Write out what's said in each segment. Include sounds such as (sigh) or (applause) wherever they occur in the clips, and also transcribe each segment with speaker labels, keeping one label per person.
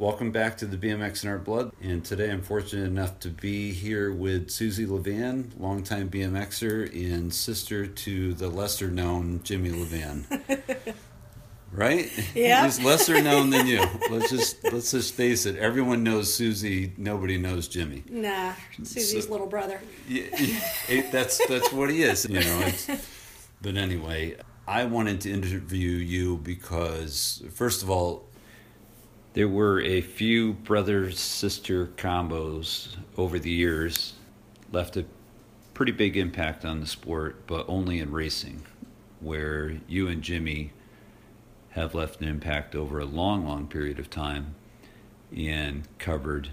Speaker 1: Welcome back to the BMX in Our Blood. And today I'm fortunate enough to be here with Susie Levan, longtime BMXer and sister to the lesser known Jimmy Levan. (laughs) right?
Speaker 2: Yeah.
Speaker 1: He's lesser known than you. Let's just let's just face it. Everyone knows Susie, nobody knows Jimmy.
Speaker 2: Nah, Susie's
Speaker 1: So-
Speaker 2: little brother. (laughs)
Speaker 1: Yeah, yeah, that's that's what he is, you know. It's, but anyway, I wanted to interview you because, first of all, there were a few brother sister combos over the years, left a pretty big impact on the sport, but only in racing, where you and Jimmy have left an impact over a long, long period of time and covered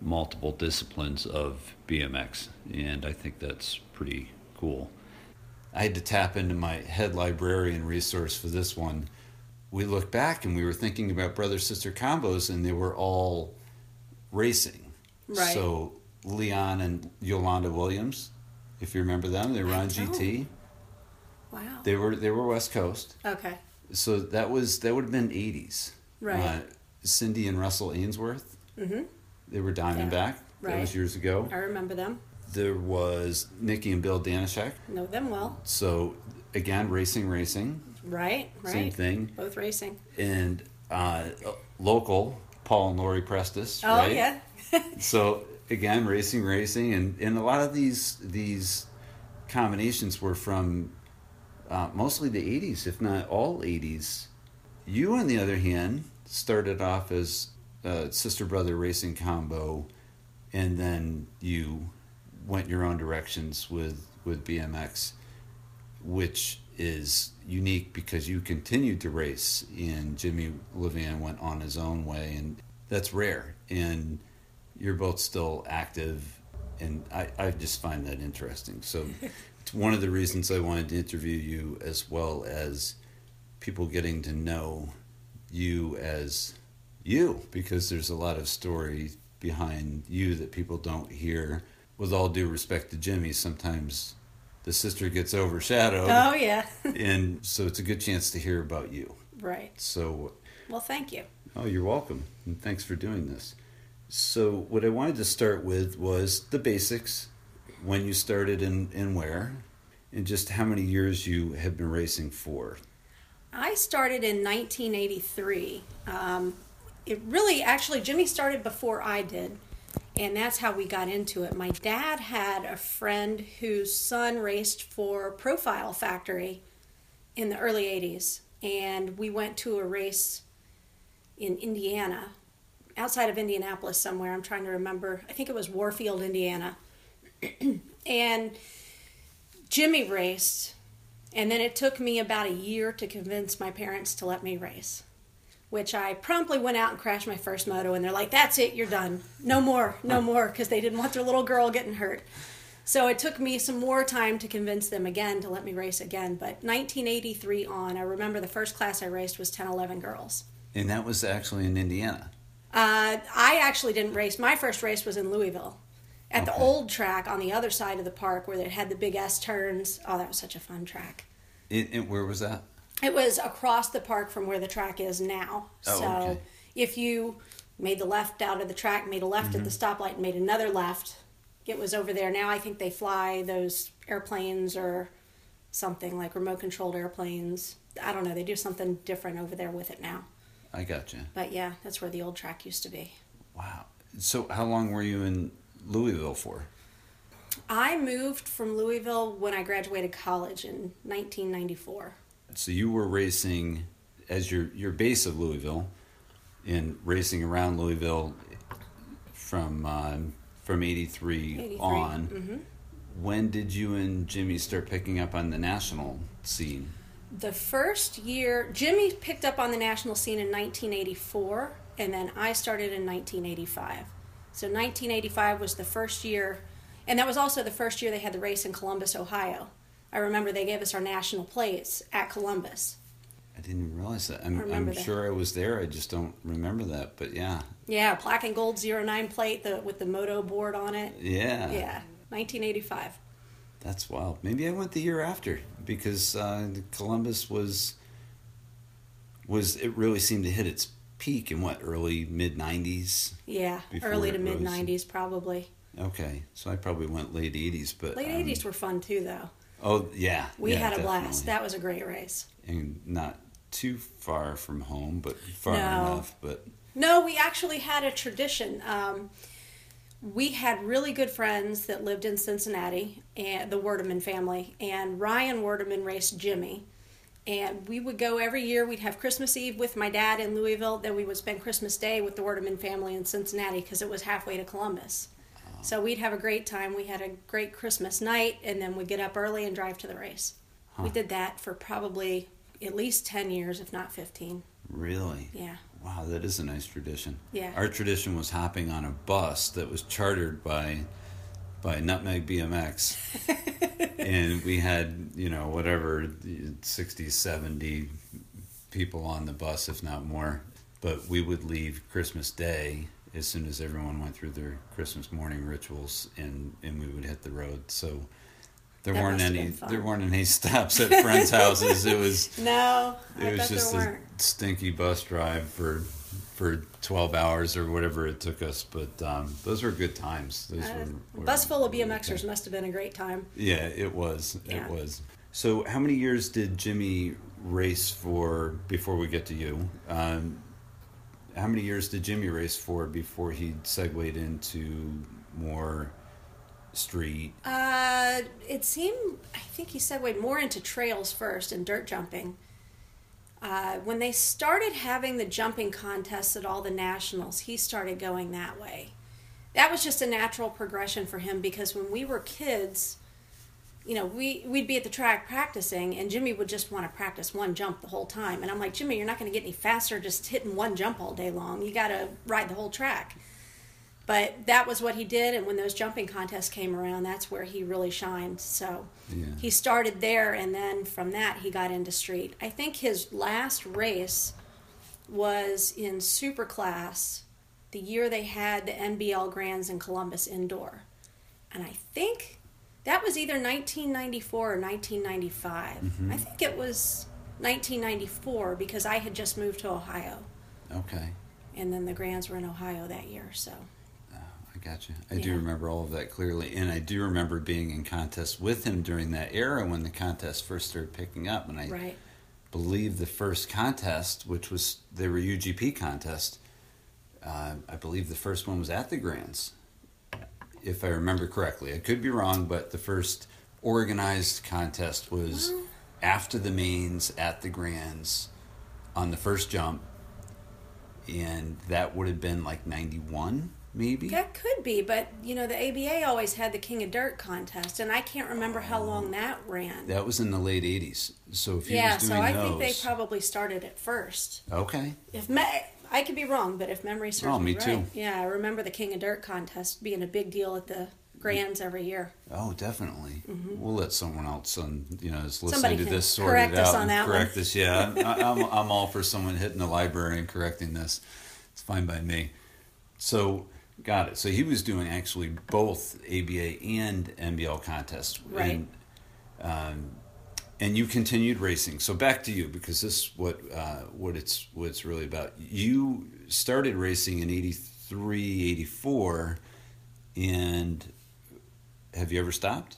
Speaker 1: multiple disciplines of BMX, and I think that's pretty cool. I had to tap into my head librarian resource for this one. We looked back and we were thinking about brother sister combos, and they were all racing.
Speaker 2: Right.
Speaker 1: So Leon and Yolanda Williams, if you remember them, they were on. GT.
Speaker 2: Wow.
Speaker 1: They were they were West Coast.
Speaker 2: Okay.
Speaker 1: So that was that would have been eighties.
Speaker 2: Right.
Speaker 1: Uh, Cindy and Russell Ainsworth.
Speaker 2: Mm-hmm.
Speaker 1: They were Diamondback. That
Speaker 2: Right.
Speaker 1: was years ago.
Speaker 2: I remember them.
Speaker 1: There was Nikki and Bill Danishek.
Speaker 2: Know them well.
Speaker 1: So again, racing, racing,
Speaker 2: Right. Right.
Speaker 1: same thing.
Speaker 2: Both racing.
Speaker 1: And uh, local, Paul and Lori Prestis.
Speaker 2: Oh
Speaker 1: right?
Speaker 2: yeah. (laughs)
Speaker 1: So again, racing, racing, and and a lot of these these combinations were from uh, mostly the '80s, if not all '80s. You, on the other hand, started off as a sister brother racing combo, and then you went your own directions with with BMX, which is unique because you continued to race, and Jimmy Levan went on his own way, and that's rare. And you're both still active, and I, I just find that interesting. So (laughs) it's one of the reasons I wanted to interview you, as well as people getting to know you as you, because there's a lot of story behind you that people don't hear. With all due respect to Jimmy, sometimes the sister gets overshadowed,
Speaker 2: Oh yeah. (laughs)
Speaker 1: and so it's a good chance to hear about you.
Speaker 2: right.
Speaker 1: So
Speaker 2: Well, thank you.
Speaker 1: Oh, you're welcome. And thanks for doing this. So, what I wanted to start with was the basics when you started and, and where, and just how many years you have been racing for.
Speaker 2: I started in 1983. Um, it really, actually, Jimmy started before I did, and that's how we got into it. My dad had a friend whose son raced for Profile Factory in the early 80s, and we went to a race in Indiana, outside of Indianapolis somewhere. I'm trying to remember. I think it was Warfield, Indiana. (clears throat) and Jimmy raced, and then it took me about a year to convince my parents to let me race, which I promptly went out and crashed my first moto, and they're like, "That's it, you're done. No more, no more," because they didn't want their little girl getting hurt. So it took me some more time to convince them again to let me race again. But 1983 on, I remember the first class I raced was 10, 11 girls.
Speaker 1: And that was actually in Indiana.
Speaker 2: Uh, I actually didn't race. My first race was in Louisville, at the old track on the other side of the park where it had the big S turns. Oh, that was such a fun track.
Speaker 1: It, it, where was that?
Speaker 2: It was across the park from where the track is now.
Speaker 1: Oh,
Speaker 2: so
Speaker 1: okay.
Speaker 2: if you made the left out of the track, made a left at the
Speaker 1: Mm-hmm.
Speaker 2: stoplight, and made another left, it was over there. Now I think they fly those airplanes or something like remote controlled airplanes. I don't know. They do something different over there with it now.
Speaker 1: I got you.
Speaker 2: But yeah, that's where the old track used to be.
Speaker 1: Wow. So, how long were you in Louisville for?
Speaker 2: I moved from Louisville when I graduated college in 1994.
Speaker 1: So, you were racing as your, your base of Louisville and racing around Louisville from um, from 83,
Speaker 2: 83.
Speaker 1: on.
Speaker 2: hmm
Speaker 1: When did you and Jimmy start picking up on the national scene?
Speaker 2: The first year, Jimmy picked up on the national scene in 1984, and then I started in 1985. So 1985 was the first year, and that was also the first year they had the race in Columbus, Ohio. I remember they gave us our national plates at Columbus.
Speaker 1: I didn't even realize that. I'm, I'm
Speaker 2: that.
Speaker 1: sure I was there. I just don't remember that. But yeah,
Speaker 2: Yeah, black and gold 09 plate the, with the moto board on it.
Speaker 1: yeah,
Speaker 2: Yeah, 1985.
Speaker 1: That's wild. Maybe I went the year after because uh, Columbus was was it really seemed to hit its peak in what early mid '90s.
Speaker 2: Yeah, early to mid '90s probably.
Speaker 1: Okay, so I probably went late '80s, but
Speaker 2: Late
Speaker 1: um,
Speaker 2: '80s were fun too, though.
Speaker 1: Oh yeah,
Speaker 2: We
Speaker 1: yeah,
Speaker 2: had a
Speaker 1: definitely.
Speaker 2: blast. That was a great race.
Speaker 1: and not too far from home, but far
Speaker 2: No.
Speaker 1: enough. But
Speaker 2: No, we actually had a tradition. Um, we had really good friends that lived in Cincinnati, and the Wordeman family, and Ryan Wordeman raced Jimmy. And we would go every year. We'd have Christmas Eve with my dad in Louisville. Then we would spend Christmas Day with the Wordeman family in Cincinnati because it was halfway to Columbus. So we'd have a great time. We had a great Christmas night, and then we'd get up early and drive to the race. We did that for probably at least 10 years, if not 15.
Speaker 1: really,
Speaker 2: Yeah.
Speaker 1: wow, that is a nice tradition.
Speaker 2: Yeah.
Speaker 1: Our tradition was hopping on a bus that was chartered by by Nutmeg BMX, (laughs) and we had you know whatever 60, 70 people on the bus, if not more. But we would leave Christmas Day as soon as everyone went through their Christmas morning rituals, and and we would hit the road. So. There
Speaker 2: That
Speaker 1: weren't any. There weren't any (laughs) stops at friends' houses. It was (laughs)
Speaker 2: No, I
Speaker 1: it was
Speaker 2: bet
Speaker 1: just a
Speaker 2: weren't.
Speaker 1: stinky bus drive for for 12 hours or whatever it took us but um, those were good times those
Speaker 2: Uh,
Speaker 1: were, were
Speaker 2: bus full of BMXers must have been a great time.
Speaker 1: yeah it was
Speaker 2: Yeah.
Speaker 1: it was so how many years did jimmy race for before we get to you um, how many years did jimmy race for before he segued into more street
Speaker 2: Uh, it seemed, I think he segued more into trails first and dirt jumping. Uh, when they started having the jumping contests at all the nationals, he started going that way. That was just a natural progression for him because when we were kids, you know, we, we'd be at the track practicing, and Jimmy would just want to practice one jump the whole time. And I'm like, Jimmy, you're not going to get any faster just hitting one jump all day long. You got to ride the whole track. But that was what he did, and when those jumping contests came around, that's where he really shined. So
Speaker 1: Yeah.
Speaker 2: he started there, and then from that, he got into street. I think his last race was in Superclass the year they had the NBL Grands in Columbus indoor. And I think that was either 1994 or 1995.
Speaker 1: Mm-hmm.
Speaker 2: I think it was 1994 because I had just moved to Ohio,
Speaker 1: okay
Speaker 2: and then the Grands were in Ohio that year. So
Speaker 1: I got you. I do remember all of that clearly, and I do remember being in contests with him during that era when the contest first started picking up. And I
Speaker 2: right,
Speaker 1: believe the first contest, which was they were UGP contest, uh, I believe the first one was at the Grands, if I remember correctly. I could be wrong, but the first organized contest was after the mains at the Grands on the first jump, and that would have been like ninety one, maybe.
Speaker 2: that could be. But you know, the ABA always had the King of Dirt contest, and I can't remember how long oh. that ran.
Speaker 1: That was in the late '80s. So if
Speaker 2: yeah, so I
Speaker 1: those,
Speaker 2: think they probably started it first.
Speaker 1: okay,
Speaker 2: If me- I could be wrong, but if memory serves
Speaker 1: Oh, me
Speaker 2: right,
Speaker 1: too.
Speaker 2: yeah, I remember the King of Dirt contest being a big deal at the Grands every year.
Speaker 1: oh, definitely. We'll let someone else on you know is listening
Speaker 2: Mm-hmm.
Speaker 1: To this sort
Speaker 2: correct
Speaker 1: it
Speaker 2: us
Speaker 1: out
Speaker 2: on
Speaker 1: and
Speaker 2: that one.
Speaker 1: correct us. Yeah, I, I'm I'm all for someone hitting the library and correcting this. It's fine by me. So got it. So he was doing actually both ABA and NBL contests,
Speaker 2: Right.
Speaker 1: And, um, and you continued racing. So back to you because this is what uh, what it's what it's really about. You started racing in 83, 84, and have you ever stopped?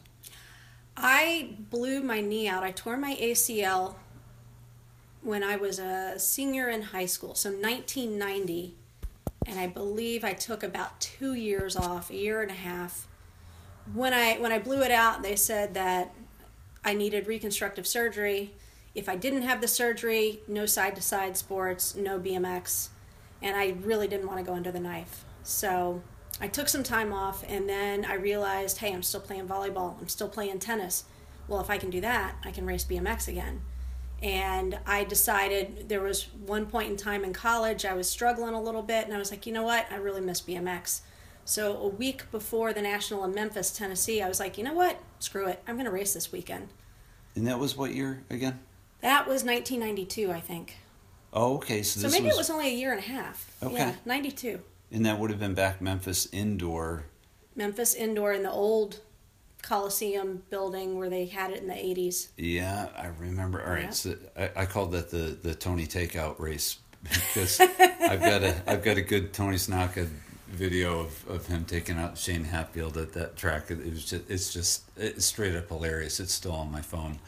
Speaker 2: I blew my knee out. I tore my ACL when I was a senior in high school, so 1990. And I believe I took about two years off, a year and a half. When I when I blew it out, they said that I needed reconstructive surgery. If I didn't have the surgery, no side to side sports, no BMX, and I really didn't want to go under the knife. So I took some time off, and then I realized, hey, I'm still playing volleyball, I'm still playing tennis. Well, if I can do that, I can race BMX again. And I decided there was one point in time in college I was struggling a little bit, and I was like, you know what? I really miss BMX. So a week before the national in Memphis, Tennessee, I was like, you know what? Screw it. I'm going to race this weekend.
Speaker 1: And that was what year again?
Speaker 2: That was 1992, I think.
Speaker 1: Oh, okay. So
Speaker 2: So maybe
Speaker 1: was,
Speaker 2: it was only a year and a half.
Speaker 1: Okay.
Speaker 2: Yeah, 92.
Speaker 1: and that would have been back Memphis indoor.
Speaker 2: Memphis indoor in the old Coliseum building where they had it in the 80s.
Speaker 1: Yeah, I remember. All right,
Speaker 2: Yeah.
Speaker 1: so I, I called that the the Tony Takeout race (laughs) because I've got a I've got a good Tony Snaka video of, of him taking out Shane Hatfield at that track. It was just it's just it's straight up hilarious. It's still on my phone.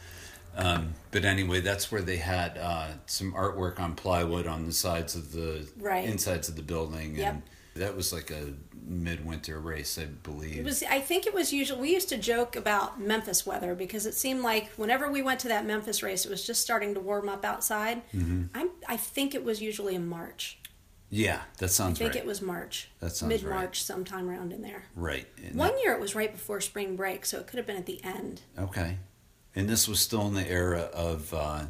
Speaker 1: Um, but anyway, that's where they had uh, some artwork on plywood on the sides of the
Speaker 2: Right.
Speaker 1: insides of the building,
Speaker 2: Yep.
Speaker 1: and that was like a midwinter race, I believe.
Speaker 2: It was. I think it was usual. We used to joke about Memphis weather because it seemed like whenever we went to that Memphis race, it was just starting to warm up outside.
Speaker 1: Mm-hmm.
Speaker 2: I'm. I think it was usually in March.
Speaker 1: Yeah, that sounds I
Speaker 2: think
Speaker 1: right.
Speaker 2: it was March.
Speaker 1: That sounds
Speaker 2: mid
Speaker 1: right.
Speaker 2: March, sometime around in there.
Speaker 1: right. And
Speaker 2: One year it was right before spring break, so it could have been at the end.
Speaker 1: Okay. And this was still in the era of uh,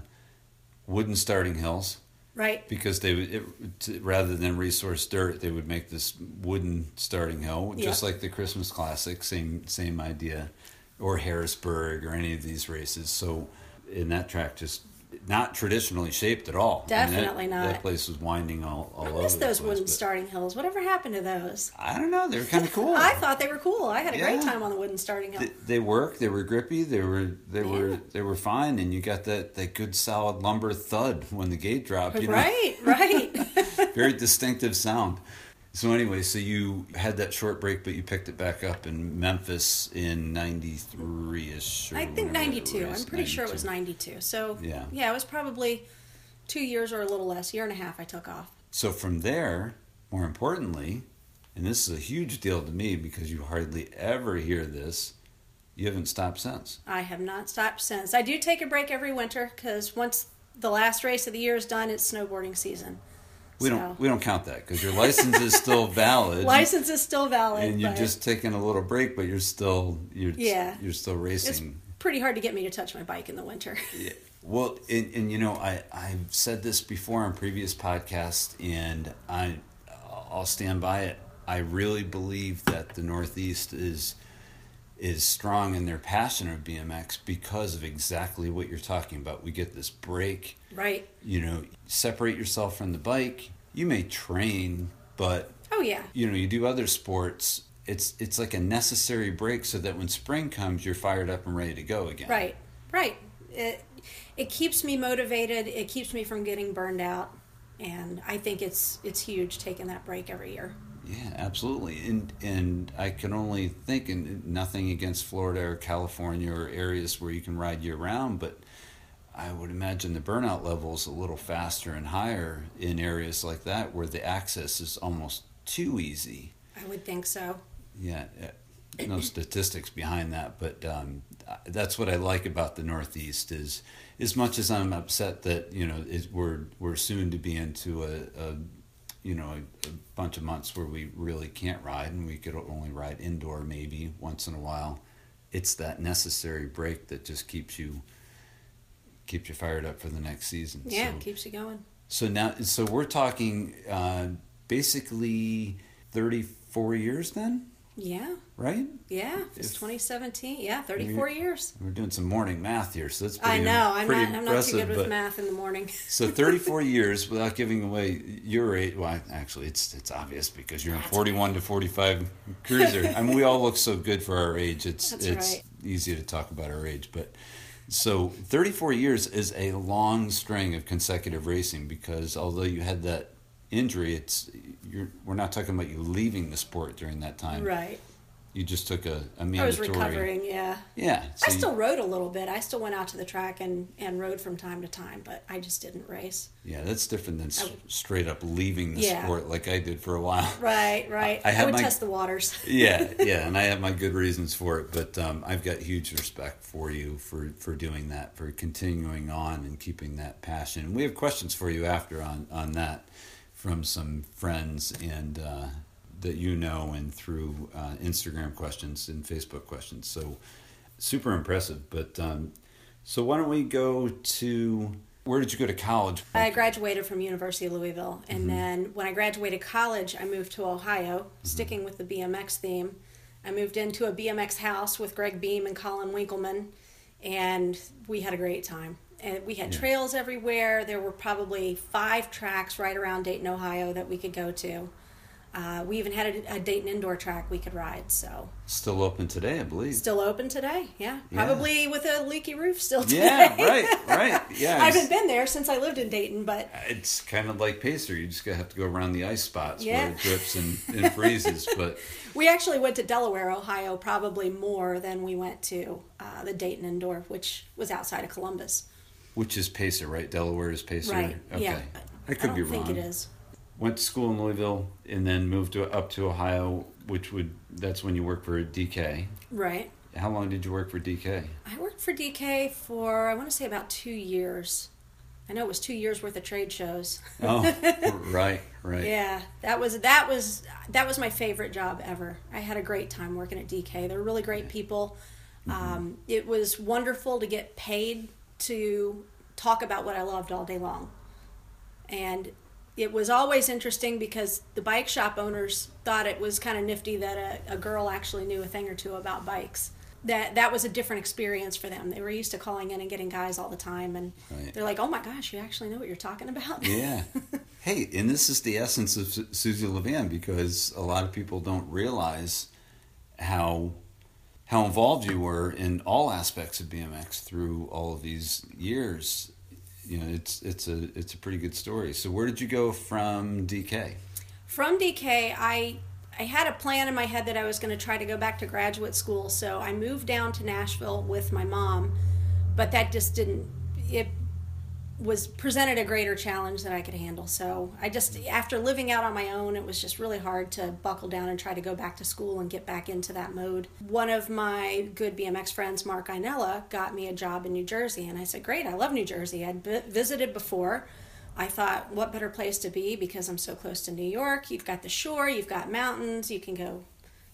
Speaker 1: wooden starting hills
Speaker 2: Right.
Speaker 1: because they would, it, to, rather than resource dirt, they would make this wooden starting hill, just like the Christmas Classic, same same idea, or Harrisburg or any of these races. So, in that track, just not traditionally shaped at all. I mean, that-
Speaker 2: Definitely not.
Speaker 1: That place was winding all, all
Speaker 2: I
Speaker 1: over
Speaker 2: miss those wooden starting hills. Whatever happened to those?
Speaker 1: I don't know. They were kind of (laughs) cool.
Speaker 2: I thought they were cool. I had a great time on the wooden starting hill.
Speaker 1: they, they work. They were grippy. They were they were they were fine, and you got that that good solid lumber thud when the gate dropped. You know?
Speaker 2: Right. Right. (laughs)
Speaker 1: very distinctive sound. So anyway, so you had that short break, but you picked it back up in Memphis in '93 ish.
Speaker 2: I think 92. I'm pretty sure it was 92. So,
Speaker 1: Yeah.
Speaker 2: yeah, it was probably two years or a little less, year and a half I took off.
Speaker 1: So from there, more importantly, and this is a huge deal to me because you hardly ever hear this, you haven't stopped since.
Speaker 2: I have not stopped since. I do take a break every winter because once the last race of the year is done, it's snowboarding season.
Speaker 1: We
Speaker 2: So-
Speaker 1: don't we don't count that because your license is still (laughs) valid.
Speaker 2: License is still valid.
Speaker 1: and you're just taking a little break, but you're still you're
Speaker 2: Yeah.
Speaker 1: you're still racing.
Speaker 2: It's pretty hard to get me to touch my bike in the winter. (laughs)
Speaker 1: Yeah. Well, and, and you know, I I've said this before on previous podcasts, and I I'll stand by it. I really believe that the Northeast is is strong in their passion of BMX because of exactly what you're talking about. We get this break,
Speaker 2: right.
Speaker 1: you know, separate yourself from the bike. You may train, but
Speaker 2: Oh, yeah.
Speaker 1: you know, you do other sports. It's it's like a necessary break so that when spring comes, you're fired up and ready to go again.
Speaker 2: Right. Right. It, it keeps me motivated. It keeps me from getting burned out. And I think it's it's huge taking that break every year.
Speaker 1: Yeah, absolutely. And and I can only think, and nothing against Florida or California or areas where you can ride year round, but I would imagine the burnout level is a little faster and higher in areas like that where the access is almost too easy.
Speaker 2: I would think so.
Speaker 1: Yeah, no statistics behind that, but um, that's what I like about the Northeast is as much as I'm upset that you know it, we're we're soon to be into a, a you know a, a bunch of months where we really can't ride and we could only ride indoor maybe once in a while. It's that necessary break that just keeps you keeps you fired up for the next season.
Speaker 2: Yeah,
Speaker 1: So-
Speaker 2: keeps you going.
Speaker 1: so now, so we're talking uh, basically thirty-four years then,
Speaker 2: Yeah.
Speaker 1: right?
Speaker 2: Yeah. It's 2017. Yeah, 34 years.
Speaker 1: We're doing some morning math here, so that's pretty,
Speaker 2: I know. I'm
Speaker 1: pretty
Speaker 2: not. I'm not too good with math in the morning. (laughs)
Speaker 1: So thirty-four years without giving away your age. Well, actually, it's it's obvious because you're a forty-one to forty-five cruiser. I mean, we all look so good for our age. It's
Speaker 2: That's
Speaker 1: it's
Speaker 2: right.
Speaker 1: easy to talk about our age, but so thirty-four years is a long string of consecutive racing because although you had that injury, it's you're we're not talking about you leaving the sport during that time.
Speaker 2: Right.
Speaker 1: You just took a, a
Speaker 2: I was
Speaker 1: mandatory.
Speaker 2: recovering. Yeah.
Speaker 1: Yeah. so
Speaker 2: I
Speaker 1: you-
Speaker 2: still rode a little bit. I still went out to the track and, and rode from time to time, but I just didn't race.
Speaker 1: Yeah, that's different than s-
Speaker 2: I-
Speaker 1: straight up leaving the
Speaker 2: Yeah.
Speaker 1: sport like I did for a while.
Speaker 2: Right, (laughs) right.
Speaker 1: I
Speaker 2: I,
Speaker 1: had
Speaker 2: would
Speaker 1: my-
Speaker 2: test the waters. (laughs)
Speaker 1: yeah, yeah, and I have my good reasons for it, but um, I've got huge respect for you for, for doing that, for continuing on and keeping that passion. And We have questions for you after on, on that from some friends and uh, that you know, and through uh, Instagram questions and Facebook questions. So super impressive. But um, so why don't we go to where did you go to college?
Speaker 2: I graduated from University of Louisville, and
Speaker 1: Mm-hmm.
Speaker 2: then when I graduated college, I moved to Ohio, sticking with the BMX theme. I moved into a BMX house with Greg Beam and Colin Winkelmann, and we had a great time. And we had
Speaker 1: Yeah.
Speaker 2: trails everywhere. There were probably five tracks right around Dayton, Ohio, that we could go to. Uh, we even had a, a Dayton indoor track we could ride. So
Speaker 1: Still open today, I believe.
Speaker 2: still open today. Yeah,
Speaker 1: Yeah.
Speaker 2: probably with a leaky roof still today.
Speaker 1: Yeah, right, right. (laughs) Yeah,
Speaker 2: I haven't been there since I lived in Dayton, but
Speaker 1: It's kind of like Pacer. You just gotta have to go around the ice spots
Speaker 2: Yeah.
Speaker 1: where it drips and, and freezes. (laughs) But
Speaker 2: we actually went to Delaware, Ohio, probably more than we went to uh, the Dayton indoor, which was outside of Columbus.
Speaker 1: Which is Pacer, right? Delaware is Pacer.
Speaker 2: Right.
Speaker 1: Okay.
Speaker 2: Yeah.
Speaker 1: I could
Speaker 2: don't
Speaker 1: be
Speaker 2: think
Speaker 1: wrong.
Speaker 2: it is.
Speaker 1: Went to school in Louisville and then moved to, up to Ohio, which would that's when you worked for DK.
Speaker 2: Right.
Speaker 1: How long did you work for DK?
Speaker 2: I worked for DK for I want to say about two years. I know it was two years worth of trade shows.
Speaker 1: Oh, (laughs) right, right.
Speaker 2: Yeah, that was that was that was my favorite job ever. I had a great time working at DK. They're really great people. Um, it was wonderful to get paid to talk about what I loved all day long, and it was always interesting because the bike shop owners thought it was kind of nifty that a, a girl actually knew a thing or two about bikes. That that was a different experience for them. They were used to calling in and getting guys all the time, and
Speaker 1: Right.
Speaker 2: they're like, "Oh my gosh, you actually know what you're talking about."
Speaker 1: Yeah. (laughs) hey, and this is the essence of Su- Susie Levan because a lot of people don't realize how how involved you were in all aspects of BMX through all of these years. You know, it's it's a it's a pretty good story. So where did you go from DK?
Speaker 2: From DK, I I had a plan in my head that I was going to try to go back to graduate school. So I moved down to Nashville with my mom, but that just didn't. It was presented a greater challenge that I could handle. So I just after living out on my own, it was just really hard to buckle down and try to go back to school and get back into that mode. One of my good BMX friends, Mark Inella, got me a job in New Jersey, and I said, "Great, I love New Jersey. I'd vi- visited before." I thought, what better place to be because I'm so close to New York. You've got the shore, you've got mountains, you can go,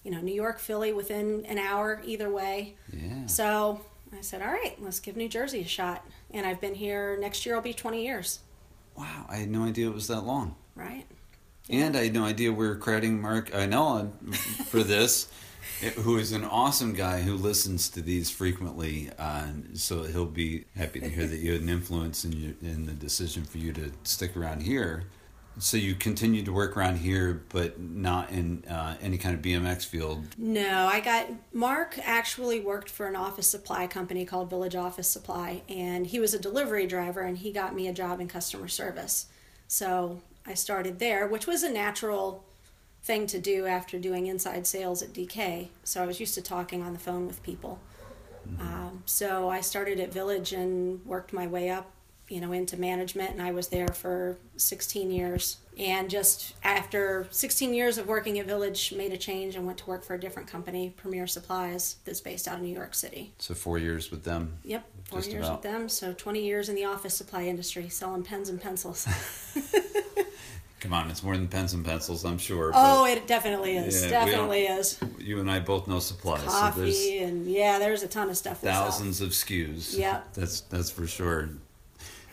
Speaker 2: you know, New York, Philly within an hour either way.
Speaker 1: Yeah.
Speaker 2: So I said, all right, let's give New Jersey a shot. And I've been here, next year will be 20 years,
Speaker 1: Wow, I had no idea it was that long.
Speaker 2: right?
Speaker 1: And I had no idea we were crediting Mark Ainella for this, (laughs) who is an awesome guy who listens to these frequently. Uh, so he'll be happy to hear that you had an influence in, your, in the decision for you to stick around here. So you continued to work around here, but not in uh, any kind of BMX field.
Speaker 2: No, I got Mark actually worked for an office supply company called Village Office Supply, and he was a delivery driver, and he got me a job in customer service. So I started there, which was a natural thing to do after doing inside sales at DK. So I was used to talking on the phone with people. Um, so I started at Village and worked my way up, you know, into management, and I was there for 16 years. And just after 16 years of working at Village, made a change and went to work for a different company, Premier Supplies, that's based out of New York City.
Speaker 1: So four years with them.
Speaker 2: Yep, four years
Speaker 1: about.
Speaker 2: with them. So 20 years in the office supply industry, selling pens and pencils. (laughs)
Speaker 1: Come on, it's more than pens and pencils, I'm sure.
Speaker 2: oh, it definitely is.
Speaker 1: Yeah,
Speaker 2: definitely is.
Speaker 1: you and I both know supplies. So
Speaker 2: Coffee and yeah, there's a ton of stuff.
Speaker 1: thousands of SKUs.
Speaker 2: Yeah.
Speaker 1: that's that's for sure.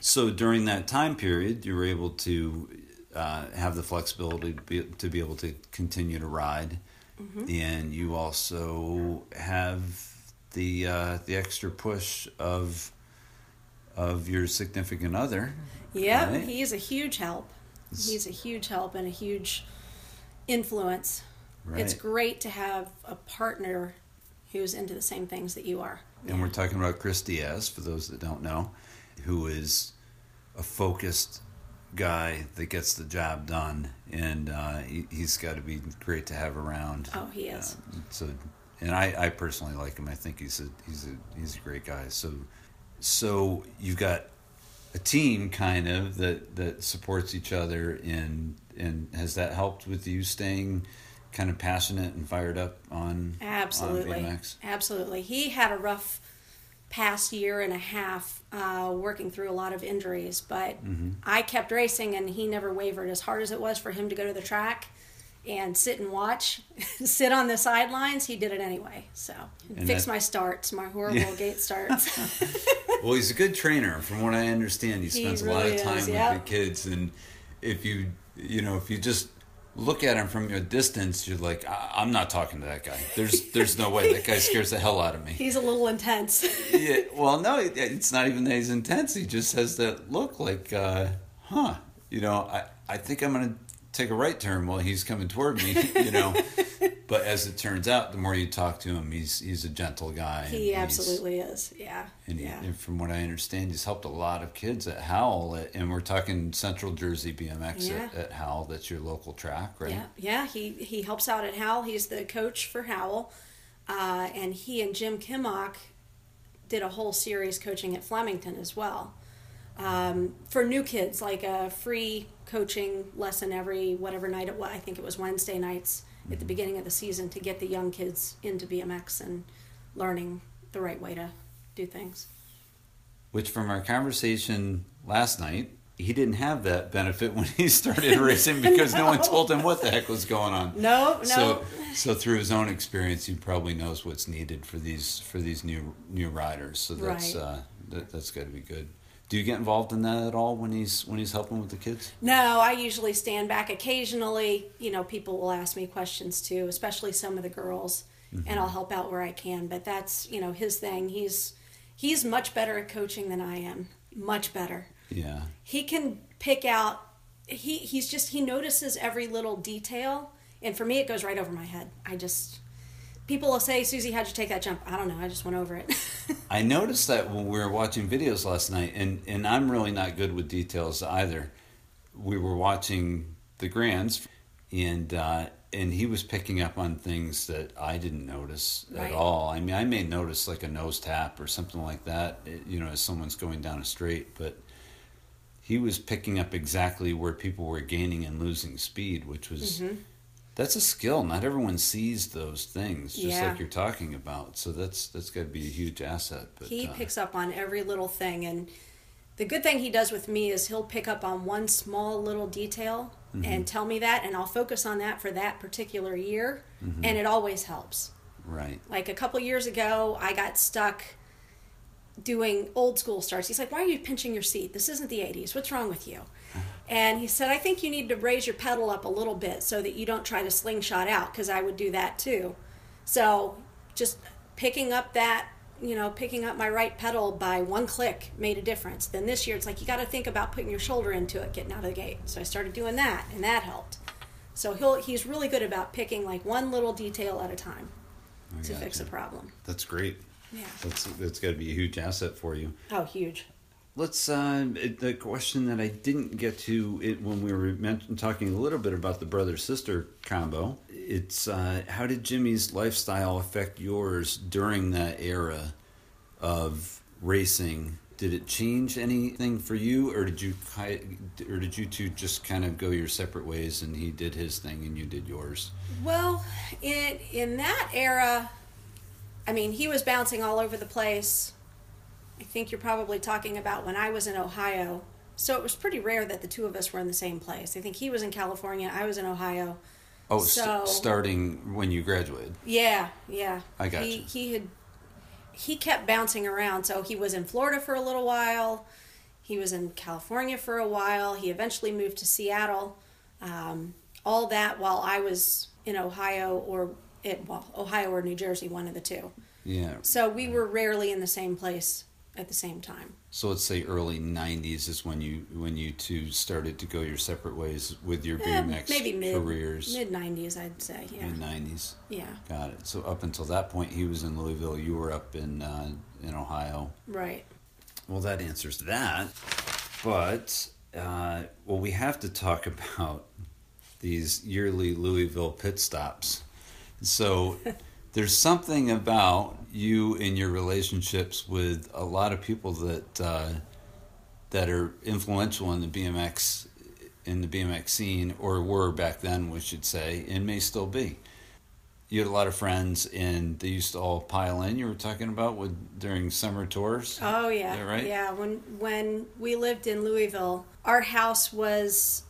Speaker 1: So during that time period, you were able to uh, have the flexibility to be, to be able to continue to ride,
Speaker 2: Mm-hmm.
Speaker 1: and you also have the uh, the extra push of of your significant other.
Speaker 2: Yep,
Speaker 1: Right.
Speaker 2: he is a huge help. He's a huge help and a huge influence. It's great to have a partner who's into the same things that you are.
Speaker 1: And we're talking about Chris Diaz, for those that don't know, who is a focused guy that gets the job done, and uh, he, he's got to be great to have around.
Speaker 2: Oh, he is.
Speaker 1: Uh, so, and I, I personally like him. I think he's a he's a he's a great guy. So, so you've got a team kind of that that supports each other, and and has that helped with you staying kind of passionate and fired up on
Speaker 2: Absolutely.
Speaker 1: on
Speaker 2: Absolutely. He had a rough past year and a half uh, working through a lot of injuries, but
Speaker 1: Mm-hmm.
Speaker 2: I kept racing and he never wavered. As hard as it was for him to go to the track and sit and watch, (laughs) sit on the sidelines, he did it anyway. So,
Speaker 1: And
Speaker 2: fix
Speaker 1: that-
Speaker 2: my starts, my horrible
Speaker 1: Yeah.
Speaker 2: gate (laughs) starts. (laughs)
Speaker 1: Well, he's a good trainer, from what I understand. He
Speaker 2: He
Speaker 1: spends a lot of time
Speaker 2: is,
Speaker 1: with
Speaker 2: yeah.
Speaker 1: the kids, and if you, you know, if you just look at him from a distance, you're like, I- I'm not talking to that guy. There's, there's no way that guy scares the hell out of me.
Speaker 2: He's a little intense. (laughs)
Speaker 1: yeah, well, no, it, it's not even that he's intense. He just has that look, like, uh, huh? You know, I, I think I'm gonna take a right turn while he's coming toward me, (laughs) you know. but as it turns out, the more you talk to him, he's he's a gentle guy.
Speaker 2: He absolutely is. Yeah.
Speaker 1: And, he,
Speaker 2: yeah.
Speaker 1: and from what I understand, he's helped a lot of kids at Howell, at, and we're talking Central Jersey BMX at,
Speaker 2: Yeah.
Speaker 1: at Howell. That's your local track, right?
Speaker 2: Yeah, yeah. He he helps out at Howell. He's the coach for Howell, uh, and he and Jim Kimmock did a whole series coaching at Flemington as well um, for new kids, like a free coaching lesson every whatever night it was. I think it was Wednesday nights at the beginning of the season to get the young kids into BMX and learning the right way to do things.
Speaker 1: Which, from our conversation last night, he didn't have that benefit when he started (laughs) racing because no. one told him what the heck was going on.
Speaker 2: No, no.
Speaker 1: So, so through his own experience, he probably knows what's needed for these for these new new riders. So that's
Speaker 2: Right.
Speaker 1: uh, that, that's got to be good. Do you get involved in that at all when he's when he's helping with the kids?
Speaker 2: No, I usually stand back. Occasionally, you know, people will ask me questions too, especially some of the girls, and mm-hmm. I'll help out where I can. But that's you know his thing. He's he's much better at coaching than I am. Much better.
Speaker 1: Yeah.
Speaker 2: He can pick out. He he's just he notices every little detail, and for me, it goes right over my head. I just people will say, Susie, how'd you take that jump? I don't know. I just went over it. (laughs)
Speaker 1: I noticed that when we were watching videos last night, and, and I'm really not good with details either. We were watching the grands, and uh, and he was picking up on things that I didn't notice
Speaker 2: Right.
Speaker 1: at all. I mean, I may notice like a nose tap or something like that, you know, as someone's going down a straight, but he was picking up exactly where people were gaining and losing speed, which was.
Speaker 2: Mm-hmm.
Speaker 1: That's a skill. Not everyone sees those things, just
Speaker 2: Yeah.
Speaker 1: like you're talking about. So that's that's got to be a huge asset. But,
Speaker 2: he
Speaker 1: uh,
Speaker 2: picks up on every little thing and the good thing he does with me is he'll pick up on one small little detail and tell me that and i'll focus on that for that particular year and it always helps
Speaker 1: Right.
Speaker 2: like a couple years ago i got stuck doing old school starts he's like why are you pinching your seat this isn't the 80s what's wrong with you and he said i think you need to raise your pedal up a little bit so that you don't try to slingshot out because i would do that too. So just picking up that you know picking up my right pedal by one click made a difference. Then this year it's like you got to think about putting your shoulder into it getting out of the gate. So i started doing that and that helped. So he'll he's really good about picking like one little detail at a time
Speaker 1: I
Speaker 2: to fix a problem.
Speaker 1: That's great.
Speaker 2: yeah.
Speaker 1: That's that's got to be a huge asset for you.
Speaker 2: oh huge
Speaker 1: Let's uh, the question that I didn't get to it when we were talking a little bit about the brother sister combo. It's uh, how did Jimmy's lifestyle affect yours during that era of racing? Did it change anything for you, or did you or did you two just kind of go your separate ways, and he did his thing and you did yours?
Speaker 2: Well, in in that era, I mean, he was bouncing all over the place. I think you're probably talking about when I was in Ohio. So it was pretty rare that the two of us were in the same place. I think he was in California, I was in Ohio.
Speaker 1: Oh,
Speaker 2: So-
Speaker 1: st- starting when you graduated.
Speaker 2: Yeah, yeah.
Speaker 1: I got
Speaker 2: he,
Speaker 1: you.
Speaker 2: He had he kept bouncing around. So he was in Florida for a little while. He was in California for a while. He eventually moved to Seattle. Um, all that while I was in Ohio or it well Ohio or New Jersey, one of the two.
Speaker 1: Yeah.
Speaker 2: So we were rarely in the same place at the same time.
Speaker 1: So let's say early '90s is when you when you two started to go your separate ways with your
Speaker 2: Eh,
Speaker 1: BMX
Speaker 2: maybe mid
Speaker 1: careers.
Speaker 2: mid nineties, I'd say. Yeah,
Speaker 1: Mid '90s.
Speaker 2: yeah,
Speaker 1: Got it. So up until that point, he was in Louisville. You were up in uh, in Ohio.
Speaker 2: right.
Speaker 1: Well, that answers that. But uh, well, we have to talk about these yearly Louisville pit stops. So (laughs) there's something about you and your relationships with a lot of people that uh, that are influential in the BMX in the BMX scene, or were back then, we should say, and may still be. You had a lot of friends, and they used to all pile in. You were talking about with during summer tours.
Speaker 2: Oh yeah,
Speaker 1: right?
Speaker 2: yeah. When when we lived in Louisville, our house was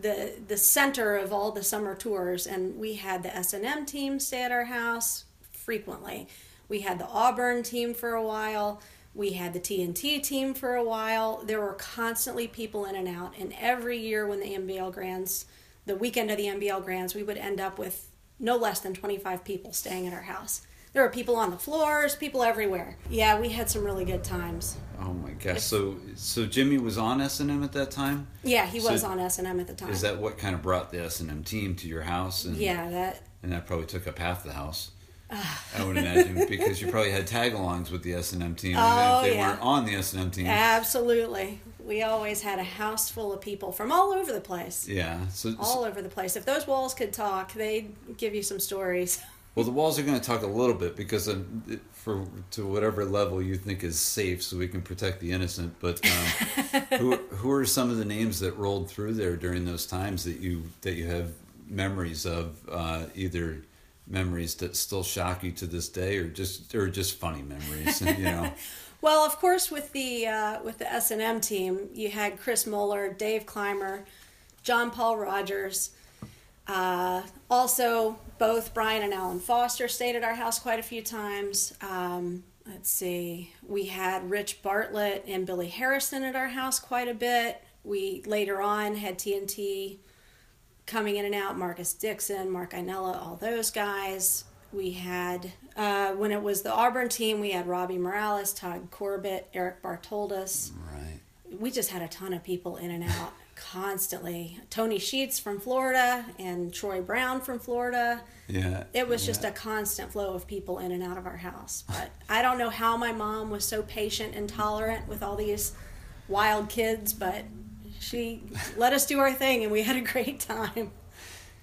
Speaker 2: the the center of all the summer tours, and we had the S and M team stay at our house frequently. We had the Auburn team for a while. We had the TNT team for a while. There were constantly people in and out, and every year when the NBL Grands, the weekend of the NBL Grands, we would end up with no less than twenty five people staying at our house. There were people on the floors, people everywhere. Yeah, we had some really good times.
Speaker 1: Oh my gosh! So so Jimmy was on S and M at that time.
Speaker 2: Yeah, he was on S and M at the time.
Speaker 1: Is that what kind of brought the S and M team to your house? And,
Speaker 2: yeah, that
Speaker 1: and that probably took up half the house. (sighs) I would imagine because you probably had tag-alongs with the S and M team,
Speaker 2: Oh,
Speaker 1: if they
Speaker 2: yeah.
Speaker 1: weren't on the S and M team,
Speaker 2: absolutely. We always had a house full of people from all over the place.
Speaker 1: yeah. So,
Speaker 2: All over the place. If those walls could talk, they'd give you some stories. (laughs)
Speaker 1: well, the walls are going to talk a little bit because um, for to whatever level you think is safe, so we can protect the innocent. But um, (laughs) who who are some of the names that rolled through there during those times that you that you have memories of, uh, either memories that still shock you to this day, or just or just funny memories, you know? (laughs)
Speaker 2: Well, of course, with the uh, with the S and M team, you had Chris Moeller, Dave Clymer, John Paul Rogers. Uh, also, both Brian and Alan Foster stayed at our house quite a few times. Um, let's see, we had Rich Bartlett and Billy Harrison at our house quite a bit. We later on had TNT coming in and out, Marcus Dixon, Mark Inella, all those guys. We had, uh, when it was the Auburn team, we had Robbie Morales, Todd Corbett, Eric Bartoldas.
Speaker 1: Right.
Speaker 2: We just had a ton of people in and out constantly. Tony Sheets from Florida and Troy Brown from Florida.
Speaker 1: Yeah.
Speaker 2: It was
Speaker 1: yeah.
Speaker 2: just a constant flow of people in and out of our house. But I don't know how my mom was so patient and tolerant with all these wild kids, but she let us do our thing and we had a great time.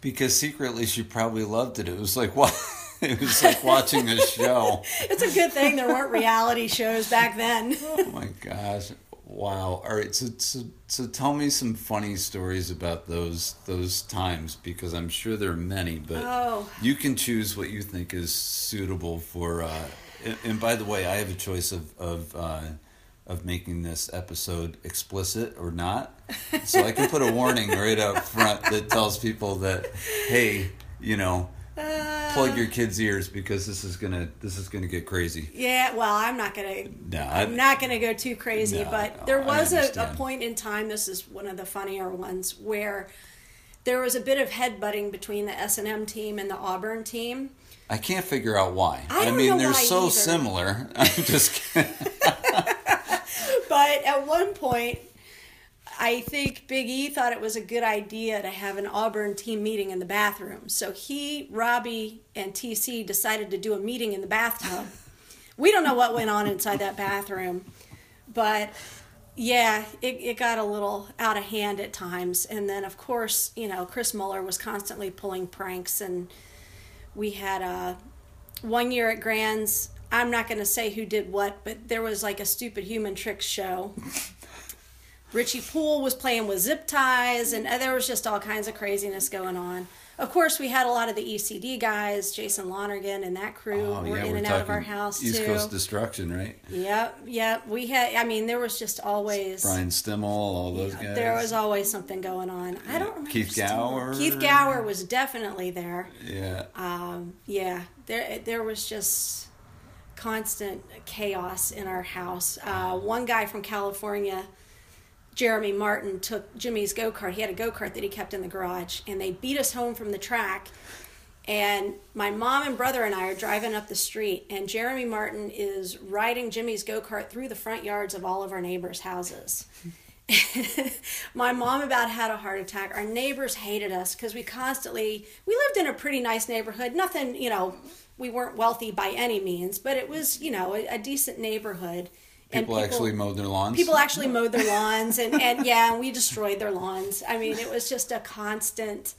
Speaker 1: Because secretly she probably loved it. It was like what (laughs) it was like watching a show. (laughs)
Speaker 2: It's a good thing there weren't reality shows back then.
Speaker 1: Oh my gosh. Wow. All right, so, so so tell me some funny stories about those those times because I'm sure there are many, but
Speaker 2: Oh.
Speaker 1: you can choose what you think is suitable for uh and, and by the way, I have a choice of of uh of making this episode explicit or not. So I can put a warning right up front that tells people that hey, you know, plug your kids' ears because this is gonna this is gonna get crazy.
Speaker 2: Yeah, well, I'm not gonna.
Speaker 1: No, I-
Speaker 2: I'm not gonna go too crazy,
Speaker 1: No,
Speaker 2: but
Speaker 1: no,
Speaker 2: there was a, a point in time. This is one of the funnier ones where there was a bit of headbutting between the S and M team and the Auburn team.
Speaker 1: I can't figure out why.
Speaker 2: I don't
Speaker 1: mean, they're so
Speaker 2: either.
Speaker 1: similar. (laughs) I'm just. (laughs) (laughs)
Speaker 2: But at one point, I think Big E thought it was a good idea to have an Auburn team meeting in the bathroom. So he, Robbie, and TC decided to do a meeting in the bathtub. (laughs) We don't know what went on inside that bathroom, but yeah, it, it got a little out of hand at times. And then, of course, you know, Chris Moeller was constantly pulling pranks, and we had a one year at Grand's. I'm not going to say who did what, but there was like a stupid human tricks show. (laughs) Richie Poole was playing with zip ties, and uh, there was just all kinds of craziness going on. Of course, we had a lot of the ECD guys, Jason Lonergan and that crew
Speaker 1: Oh,
Speaker 2: were
Speaker 1: yeah,
Speaker 2: in and out of our house
Speaker 1: East
Speaker 2: too.
Speaker 1: Coast Destruction, right?
Speaker 2: Yep, yep. We had. I mean, there was just always.
Speaker 1: Brian Stimmel, all those guys.
Speaker 2: There was always something going on. I don't remember.
Speaker 1: Keith
Speaker 2: Steve-
Speaker 1: Gower.
Speaker 2: Keith Gower was definitely there.
Speaker 1: Yeah.
Speaker 2: Um, yeah, there there was just constant chaos in our house. Uh, one guy from California, Jeremy Martin, took Jimmy's go kart. He had a go kart that he kept in the garage, and they beat us home from the track. And my mom and brother and I are driving up the street, and Jeremy Martin is riding Jimmy's go kart through the front yards of all of our neighbors' houses. (laughs) my mom about had a heart attack. Our neighbors hated us because we constantly we lived in a pretty nice neighborhood. Nothing, you know, we weren't wealthy by any means, but it was, you know, a, a decent neighborhood.
Speaker 1: People, actually mowed their lawns.
Speaker 2: People actually mowed their lawns, and, and (laughs) yeah, we destroyed their lawns. I mean, it was just a constant.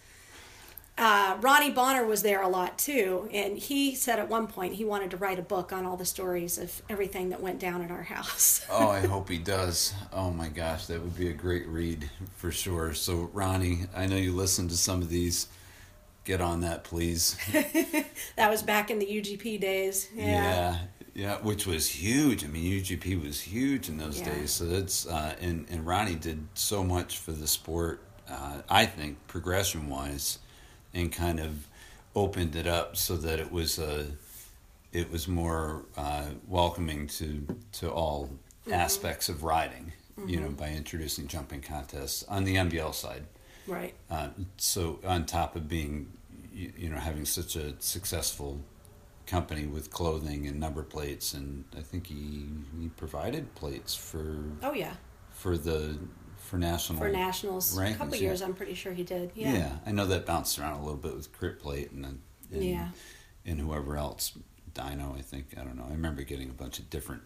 Speaker 2: Uh, Ronnie Bonner was there a lot too, and he said at one point he wanted to write a book on all the stories of everything that went down at our house. (laughs)
Speaker 1: oh, I hope he does. Oh my gosh, that would be a great read for sure. So, Ronnie, I know you listened to some of these. Get on that, please. (laughs)
Speaker 2: that was back in the UGP days. Yeah.
Speaker 1: Yeah, yeah, which was huge. I mean, UGP was huge in those
Speaker 2: Yeah.
Speaker 1: days. So that's uh, and and Ronnie did so much for the sport. Uh, I think progression wise, and kind of opened it up so that it was uh, it was more uh, welcoming to to all aspects of riding. You know, by introducing jumping contests on the NBL side.
Speaker 2: Right.
Speaker 1: Uh, so on top of being, you, you know, having such a successful company with clothing and number plates, and I think he he provided plates for
Speaker 2: Oh yeah,
Speaker 1: for the for national
Speaker 2: for nationals, a couple
Speaker 1: yeah.
Speaker 2: years I'm pretty sure he did.
Speaker 1: Yeah.
Speaker 2: Yeah.
Speaker 1: I know that bounced around a little bit with Crit Plate and then and,
Speaker 2: Yeah.
Speaker 1: and whoever else, Dino, I think. I don't know. I remember getting a bunch of different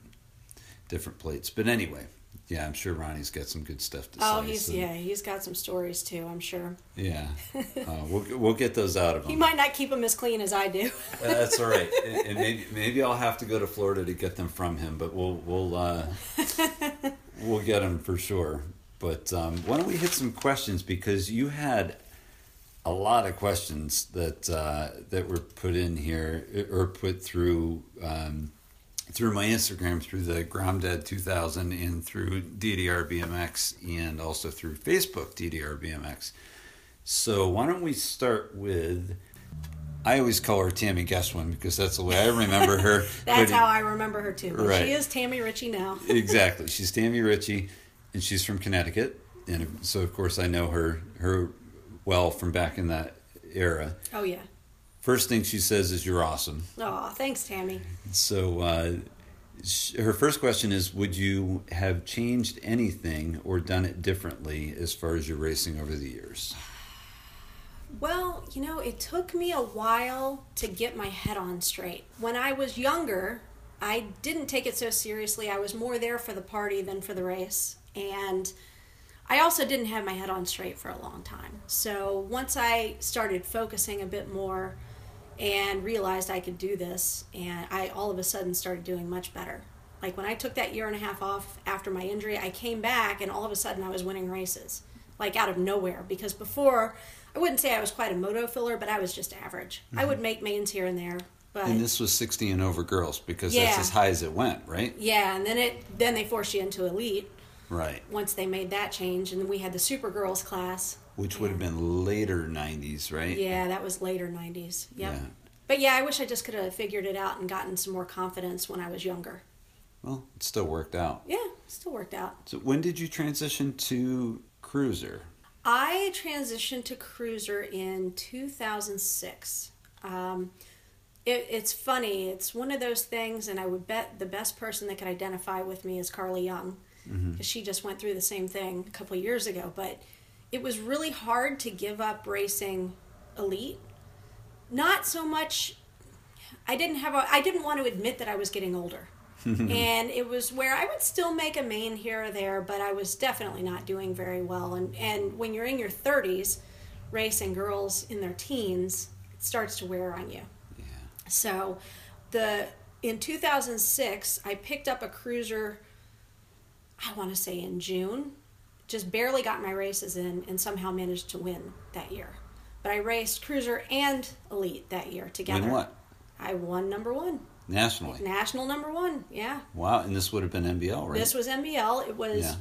Speaker 1: different plates, but anyway, yeah, I'm sure Ronnie's got some good stuff to
Speaker 2: Oh,
Speaker 1: say.
Speaker 2: Oh, he's
Speaker 1: so-
Speaker 2: yeah, he's got some stories too. I'm sure
Speaker 1: yeah. (laughs) Uh, we'll we'll get those out of him.
Speaker 2: he might not keep them as clean as I do.
Speaker 1: Uh, That's all right, and, and maybe maybe I'll have to go to Florida to get them from him, but we'll we'll uh, (laughs) we'll get them for sure. But um, why don't we hit some questions because you had a lot of questions that uh, that were put in here or put through um, through my Instagram, through the Gromdad 2000, and through DDR BMX, and also through Facebook DDR BMX. So why don't we start with? I always call her Tammy Guesswin because that's the way I remember her. (laughs)
Speaker 2: That's
Speaker 1: But-
Speaker 2: how I remember her too.
Speaker 1: Right.
Speaker 2: She is Tammy Ritchie now. (laughs)
Speaker 1: exactly. She's Tammy Ritchie, and she's from Connecticut, and so of course I know her her well from back in that era.
Speaker 2: Oh yeah.
Speaker 1: First thing she says is, "You're awesome."
Speaker 2: Oh, thanks, Tammy.
Speaker 1: So uh, sh- her first question is, "Would you have changed anything or done it differently as far as your racing over the years?"
Speaker 2: Well, you know, it took me a while to get my head on straight. When I was younger, I didn't take it so seriously. I was more there for the party than for the race. And I also didn't have my head on straight for a long time. So once I started focusing a bit more and realized I could do this, and I all of a sudden started doing much better. Like when I took that year and a half off after my injury, I came back and all of a sudden I was winning races, like out of nowhere. Because before, I wouldn't say I was quite a moto filler, but I was just average. I mm-hmm. would make mains here and there, but
Speaker 1: And this was 60 and over girls because
Speaker 2: Yeah.
Speaker 1: that's as high as it went, right?
Speaker 2: yeah. And then it then they forced you into elite
Speaker 1: Right.
Speaker 2: once they made that change, and then we had the super girls class,
Speaker 1: Which would have been later 90s, right?
Speaker 2: Yeah, that was later 90s. Yep.
Speaker 1: Yeah.
Speaker 2: But yeah, I wish I just could have figured it out and gotten some more confidence when I was younger.
Speaker 1: Well, it still worked out.
Speaker 2: Yeah, still worked out.
Speaker 1: So when did you transition to cruiser?
Speaker 2: I transitioned to Cruiser in 2006. Um, it, it's funny. It's one of those things, and I would bet the best person that could identify with me is Carly Young, because she just went through the same thing a couple of years ago. But it was really hard to give up racing elite. Not so much. I didn't have a. I didn't want to admit that I was getting older. (laughs) and it was where I would still make a main here or there, but I was definitely not doing very well. And and when you're in your 30s, racing girls in their teens, it starts to wear on you.
Speaker 1: Yeah.
Speaker 2: So, the in 2006, I picked up a cruiser. I want to say in June, just barely got my races in, and somehow managed to win that year. But I raced cruiser and elite that year together.
Speaker 1: Win what?
Speaker 2: I won number one,
Speaker 1: Nationally.
Speaker 2: national number one. Yeah.
Speaker 1: Wow, and this would have been NBL, right?
Speaker 2: This was NBL. It was
Speaker 1: Yeah.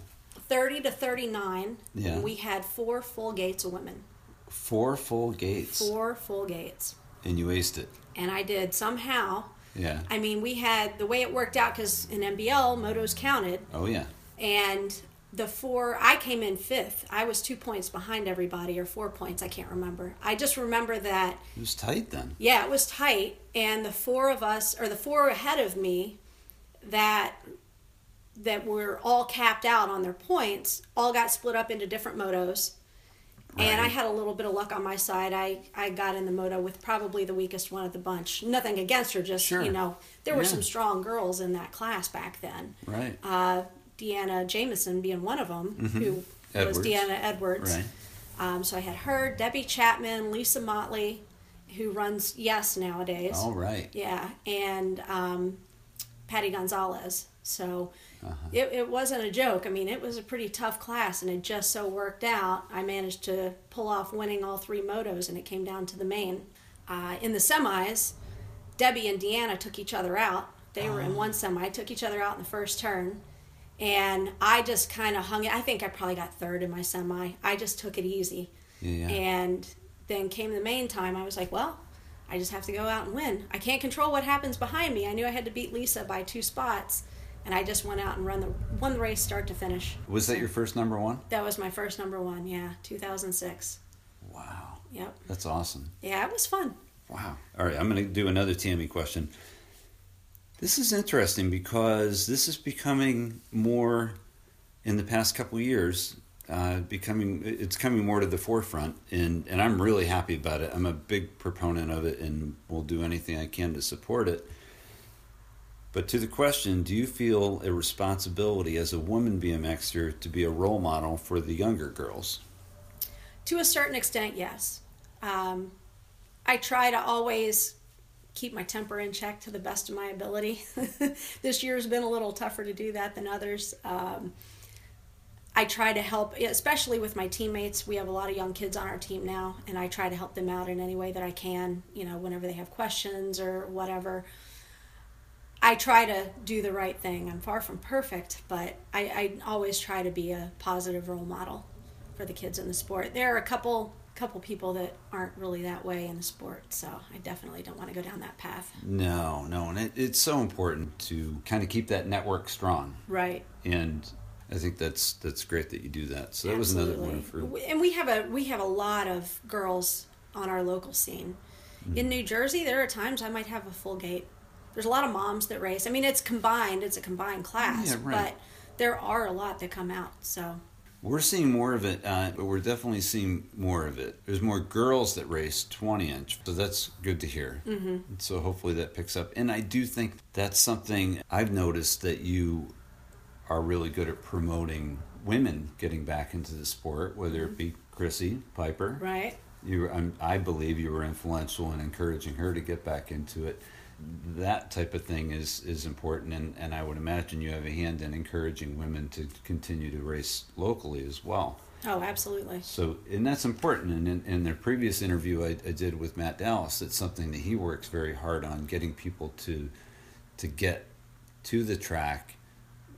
Speaker 2: 30 to 39.
Speaker 1: Yeah.
Speaker 2: We had four full gates of women.
Speaker 1: Four full gates.
Speaker 2: Four full gates.
Speaker 1: And you aced it.
Speaker 2: And I did somehow.
Speaker 1: Yeah.
Speaker 2: I mean, we had the way it worked out because in NBL, motos counted.
Speaker 1: Oh, yeah.
Speaker 2: And the four, I came in fifth. I was two points behind everybody, or four points, I can't remember. I just remember that
Speaker 1: It was tight then.
Speaker 2: yeah, it was tight, and the four of us, or the four ahead of me, that that were all capped out on their points, all got split up into different motos. And I had a little bit of luck on my side. I, I got in the moto with probably the weakest one of the bunch. Nothing against her, just
Speaker 1: Sure.
Speaker 2: you know, there were some strong girls in that class back then.
Speaker 1: Right.
Speaker 2: Uh, Deanna Jameson being one of them, who was
Speaker 1: Mm-hmm. Edwards.
Speaker 2: Deanna Edwards.
Speaker 1: Right.
Speaker 2: Um, so I had her, Debbie Chapman, Lisa Motley, who runs Yes nowadays.
Speaker 1: All right.
Speaker 2: Yeah, and um, Patty Gonzalez. So
Speaker 1: Uh-huh.
Speaker 2: it, it wasn't a joke. I mean, it was a pretty tough class, and it just so worked out. I managed to pull off winning all three motos, and it came down to the main. Uh, in the semis, Debbie and Deanna took each other out. They were in one semi, took each other out in the first turn. And I just kind of hung it. I think I probably got third in my semi. I just took it easy.
Speaker 1: Yeah.
Speaker 2: And then came the main time. I was like, well, I just have to go out and win. I can't control what happens behind me. I knew I had to beat Lisa by two spots, and I just went out and run the won the race start to finish.
Speaker 1: Was that your first number one?
Speaker 2: That was my first number one. Yeah, 2006.
Speaker 1: Wow.
Speaker 2: Yep.
Speaker 1: That's awesome.
Speaker 2: Yeah, it was fun.
Speaker 1: Wow. All right, I'm going to do another Tammy question. This is interesting because this is becoming more in the past couple years. Uh, becoming it's coming more to the forefront, and and I'm really happy about it. I'm a big proponent of it, and will do anything I can to support it. But to the question, do you feel a responsibility as a woman BMXer to be a role model for the younger girls?
Speaker 2: To a certain extent, yes. Um, I try to always keep my temper in check to the best of my ability. (laughs) this year's been a little tougher to do that than others. Um, I try to help, especially with my teammates. We have a lot of young kids on our team now, and I try to help them out in any way that I can, you know, whenever they have questions or whatever. I try to do the right thing. I'm far from perfect, but I, I always try to be a positive role model for the kids in the sport. There are a couple couple people that aren't really that way in the sport, so I definitely don't want to go down that path.
Speaker 1: No, no, and it, it's so important to kind of keep that network strong.
Speaker 2: Right.
Speaker 1: And I think that's that's great that you do that. So that Absolutely. was another one for.
Speaker 2: And we have a we have a lot of girls on our local scene. Mm-hmm. In New Jersey, there are times I might have a full gate. There's a lot of moms that race. I mean, it's combined. It's a combined class, yeah, right. but there are a lot that come out. So
Speaker 1: we're seeing more of it, uh, but we're definitely seeing more of it. There's more girls that race 20 inch, so that's good to hear. Mm-hmm. So hopefully that picks up. And I do think that's something I've noticed that you are really good at promoting women getting back into the sport, whether it be Chrissy Piper.
Speaker 2: Right.
Speaker 1: You, I'm, I believe you were influential in encouraging her to get back into it. That type of thing is is important, and, and I would imagine you have a hand in encouraging women to continue to race locally as well.
Speaker 2: Oh, absolutely.
Speaker 1: So, and that's important. And in, in the previous interview I, I did with Matt Dallas, it's something that he works very hard on getting people to to get to the track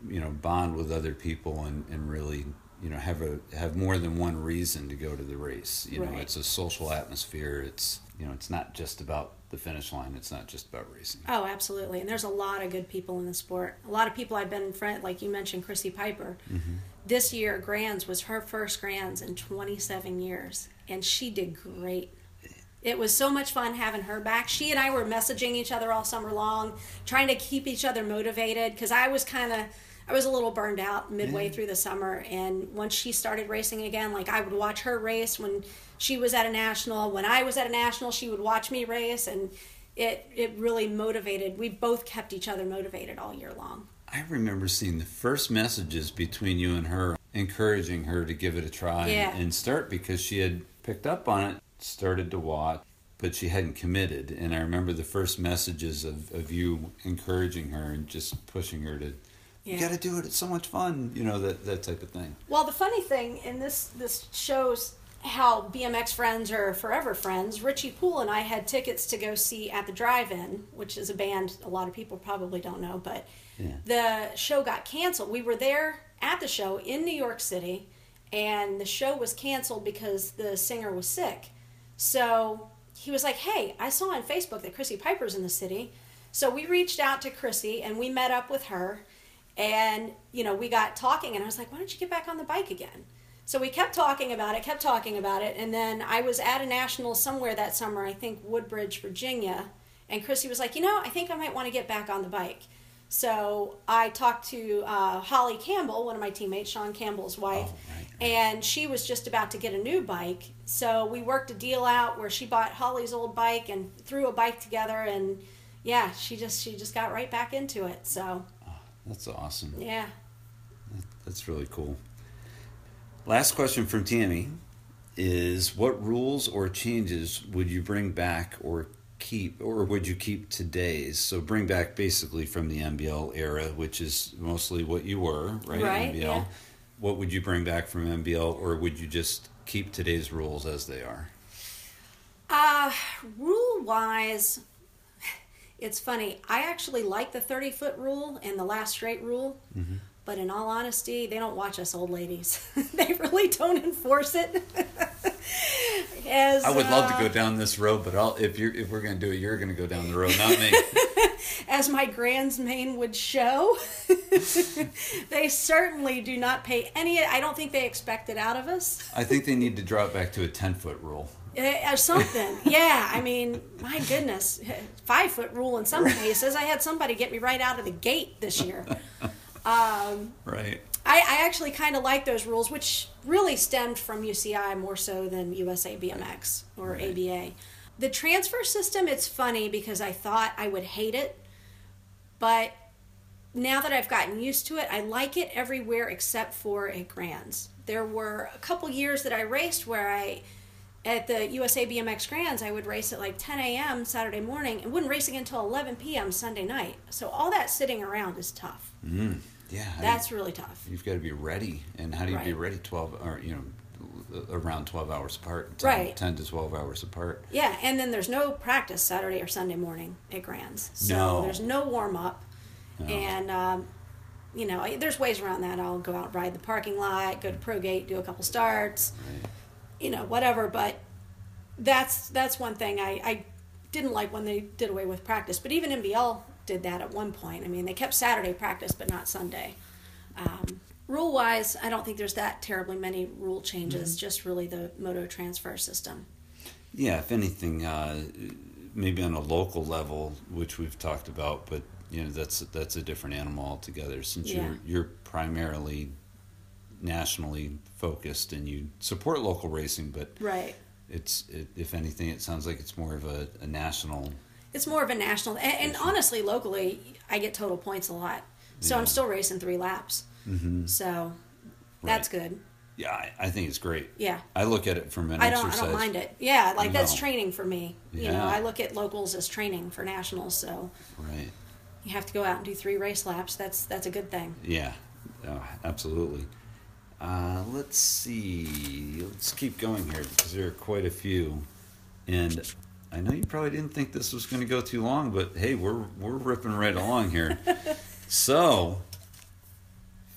Speaker 1: you know bond with other people and, and really you know have a have more than one reason to go to the race you right. know it's a social atmosphere it's you know it's not just about the finish line it's not just about racing
Speaker 2: oh absolutely and there's a lot of good people in the sport a lot of people i've been in front like you mentioned chrissy piper mm-hmm. this year grands was her first grands in 27 years and she did great it was so much fun having her back. She and I were messaging each other all summer long, trying to keep each other motivated because I was kind of I was a little burned out midway yeah. through the summer, and once she started racing again, like I would watch her race when she was at a national. When I was at a national, she would watch me race, and it it really motivated. We both kept each other motivated all year long.
Speaker 1: I remember seeing the first messages between you and her, encouraging her to give it a try yeah. and, and start because she had picked up on it, started to watch, but she hadn't committed. And I remember the first messages of, of you encouraging her and just pushing her to yeah. You got to do it. It's so much fun. You know that that type of thing.
Speaker 2: Well, the funny thing, and this this shows how BMX friends are forever friends. Richie Poole and I had tickets to go see at the Drive-In, which is a band a lot of people probably don't know, but yeah. the show got canceled. We were there at the show in New York City, and the show was canceled because the singer was sick. So he was like, "Hey, I saw on Facebook that Chrissy Piper's in the city." So we reached out to Chrissy and we met up with her and, you know, we got talking, and I was like, why don't you get back on the bike again? So we kept talking about it, kept talking about it, and then I was at a national somewhere that summer, I think Woodbridge, Virginia, and Chrissy was like, you know, I think I might want to get back on the bike. So I talked to uh, Holly Campbell, one of my teammates, Sean Campbell's wife, oh, right, right. and she was just about to get a new bike. So we worked a deal out where she bought Holly's old bike and threw a bike together, and yeah, she just she just got right back into it. So
Speaker 1: that's awesome.
Speaker 2: Yeah.
Speaker 1: That's really cool. Last question from Tammy is what rules or changes would you bring back or keep or would you keep today's so bring back basically from the NBL era which is mostly what you were right,
Speaker 2: right NBL yeah.
Speaker 1: what would you bring back from NBL or would you just keep today's rules as they are
Speaker 2: uh rule wise it's funny. I actually like the 30 foot rule and the last straight rule, mm-hmm. but in all honesty, they don't watch us old ladies. (laughs) they really don't enforce it. (laughs)
Speaker 1: As, I would love uh, to go down this road, but I'll, if you're if we're going to do it, you're going to go down the road, not me. (laughs)
Speaker 2: As my grand's main would show, they certainly do not pay any. I don't think they expect it out of us.
Speaker 1: I think they need to drop back to a ten foot rule
Speaker 2: Uh, or something. (laughs) yeah, I mean, my goodness, five foot rule in some cases. I had somebody get me right out of the gate this year. (laughs) Um,
Speaker 1: right.
Speaker 2: I, I actually kind of like those rules, which really stemmed from UCI more so than USA BMX or
Speaker 1: Right.
Speaker 2: ABA. The transfer system, it's funny because I thought I would hate it, but now that I've gotten used to it, I like it everywhere except for at Grands. There were a couple years that I raced where I, at the USA BMX Grands, I would race at like 10 a.m. Saturday morning and wouldn't race again until 11 p.m. Sunday night. So all that sitting around is tough.
Speaker 1: Mm. Yeah. I-
Speaker 2: That's really tough.
Speaker 1: You've got to be ready. And how do you be ready 12 or, you know, around 12 hours apart? 10,
Speaker 2: Right.
Speaker 1: 10 to 12 hours apart.
Speaker 2: Yeah, and then there's no practice Saturday or Sunday morning at Grands. So
Speaker 1: No.
Speaker 2: there's no warm up.
Speaker 1: No.
Speaker 2: And, um, you know, there's ways around that. I'll go out, ride the parking lot, go to Pro Gate, do a couple starts,
Speaker 1: Right.
Speaker 2: You know, whatever. But that's that's one thing I, I didn't like when they did away with practice. But even NBL did that at one point. I mean, they kept Saturday practice, but not Sunday. Um, rule wise, I don't think there's that terribly many rule changes.
Speaker 1: Mm-hmm.
Speaker 2: Just really the moto transfer system.
Speaker 1: Yeah, if anything, uh, maybe on a local level, which we've talked about, but you know that's that's a different animal altogether. Since
Speaker 2: Yeah.
Speaker 1: you're you're primarily nationally focused and you support local racing, but
Speaker 2: Right.
Speaker 1: it's it, if anything, it sounds like it's more of a, a national.
Speaker 2: It's more of a national, and, and honestly, locally, I get total points a lot. So
Speaker 1: Yeah.
Speaker 2: I'm still racing three laps.
Speaker 1: Mm-hmm.
Speaker 2: So that's good.
Speaker 1: Yeah, I, I think it's great.
Speaker 2: Yeah.
Speaker 1: I look at it from an
Speaker 2: I don't.
Speaker 1: exercise.
Speaker 2: I don't mind it. Yeah, like that's training for me. You know, I look at locals as training for nationals. So
Speaker 1: Right.
Speaker 2: you have to go out and do three race laps. That's that's a good thing.
Speaker 1: Yeah, oh, absolutely. Uh, let's see. Let's keep going here because there are quite a few, and I know you probably didn't think this was going to go too long, but hey, we're we're ripping right along here. (laughs) so,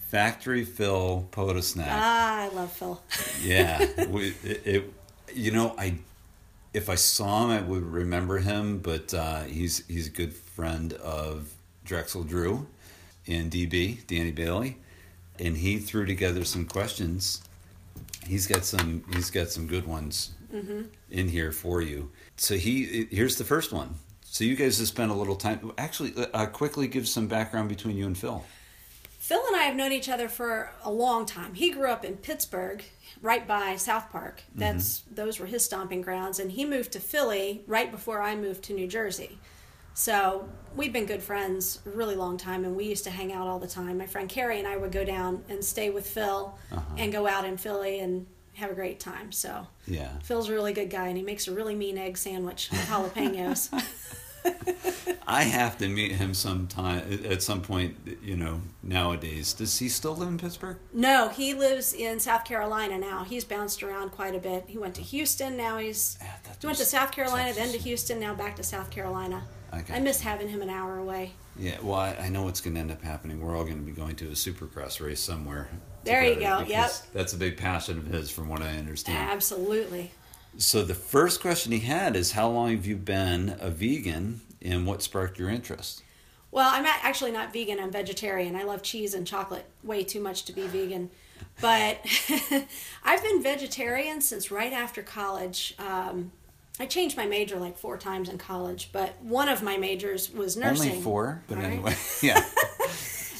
Speaker 1: factory Phil Poda snack.
Speaker 2: Ah, I love Phil. (laughs)
Speaker 1: Yeah, we, it, it. You know, I if I saw him, I would remember him. But uh, he's he's a good friend of Drexel Drew and DB Danny Bailey, and he threw together some questions. He's got some. He's got some good ones mm-hmm. in here for you. So he here's the first one. So you guys have spent a little time. Actually, uh, uh, quickly give some background between you and Phil.
Speaker 2: Phil and I have known each other for a long time. He grew up in Pittsburgh, right by South Park. Mm-hmm. That's those were his stomping grounds, and he moved to Philly right before I moved to New Jersey. So we've been good friends a really long time, and we used to hang out all the time. My friend Carrie and I would go down and stay with Phil,
Speaker 1: Uh-huh.
Speaker 2: and go out in Philly and have a great time. So
Speaker 1: Yeah.
Speaker 2: Phil's a really good guy, and he makes a really mean egg sandwich with jalapenos. (laughs) (laughs)
Speaker 1: I have to meet him sometime at some point. You know, nowadays, does he still live in Pittsburgh?
Speaker 2: No, he lives in South Carolina now. He's bounced around quite a bit. He went to Houston. Now he's
Speaker 1: Yeah,
Speaker 2: he went to South Carolina, then to Houston, now back to South Carolina.
Speaker 1: Okay.
Speaker 2: I miss having him an hour away.
Speaker 1: Yeah, well, I, I know what's going to end up happening. We're all going to be going to a supercross race somewhere.
Speaker 2: There you go, yep.
Speaker 1: That's a big passion of his, from what I understand.
Speaker 2: Absolutely.
Speaker 1: So the first question he had is, "How long have you been a vegan, and what sparked your interest?"
Speaker 2: Well, I'm not, actually not vegan. I'm vegetarian. I love cheese and chocolate way too much to be vegan. But (laughs) I've been vegetarian since right after college. Um, I changed my major like four times in college, but one of my majors was nursing.
Speaker 1: Only four, but
Speaker 2: right.
Speaker 1: anyway, (laughs) yeah.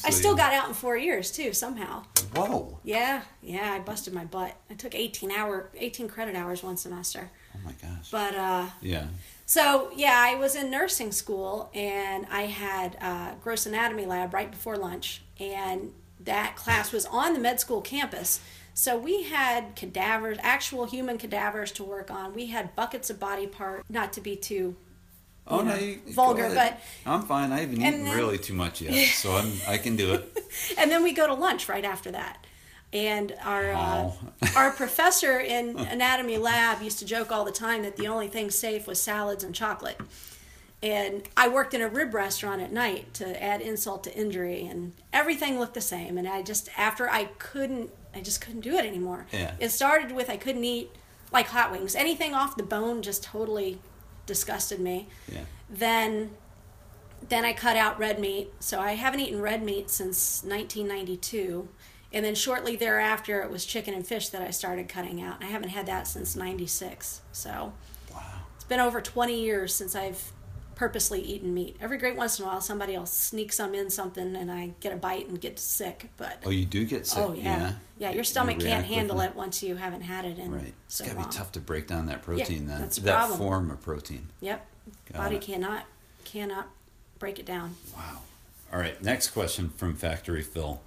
Speaker 2: I still got out in four years too, somehow.
Speaker 1: Whoa!
Speaker 2: Yeah, yeah, I busted my butt. I took 18 hour 18 credit hours one semester.
Speaker 1: Oh my gosh.
Speaker 2: But uh
Speaker 1: yeah.
Speaker 2: so yeah, I was in nursing school and I had uh gross anatomy lab right before lunch and that class was on the med school campus. So we had cadavers, actual human cadavers to work on. We had buckets of body part, not to be too
Speaker 1: Oh
Speaker 2: you
Speaker 1: no, you,
Speaker 2: vulgar,
Speaker 1: but I'm fine. I haven't eaten
Speaker 2: then-
Speaker 1: really too much yet, (laughs) so I'm I can do it.
Speaker 2: and then we go to lunch right after that. And our uh, our (laughs) professor in anatomy lab used to joke all the time that the only thing safe was salads and chocolate. And I worked in a rib restaurant at night to add insult to injury, and everything looked the same. And I just after I couldn't, I just couldn't do it anymore.
Speaker 1: Yeah.
Speaker 2: It started with I couldn't eat like hot wings, anything off the bone just totally disgusted me
Speaker 1: Yeah.
Speaker 2: then then I cut out red meat. So I haven't eaten red meat since 1992, And then shortly thereafter, it was chicken and fish that I started cutting out. I haven't had that since 96. So
Speaker 1: Wow.
Speaker 2: it's been over 20 years since I've purposely eaten meat. Every great once in a while, somebody will sneak some in something and I get a bite and get sick. But
Speaker 1: Oh, you do get sick.
Speaker 2: oh, yeah. Yeah, your stomach
Speaker 1: You
Speaker 2: can't handle it once you haven't had it in
Speaker 1: Right.
Speaker 2: so
Speaker 1: it's gotta
Speaker 2: long.
Speaker 1: be tough to break down that protein. then
Speaker 2: that's
Speaker 1: that
Speaker 2: problem.
Speaker 1: form of protein.
Speaker 2: Yep.
Speaker 1: Got
Speaker 2: Body
Speaker 1: it.
Speaker 2: cannot cannot break it down.
Speaker 1: Wow. All right. Next question from Factory Phil.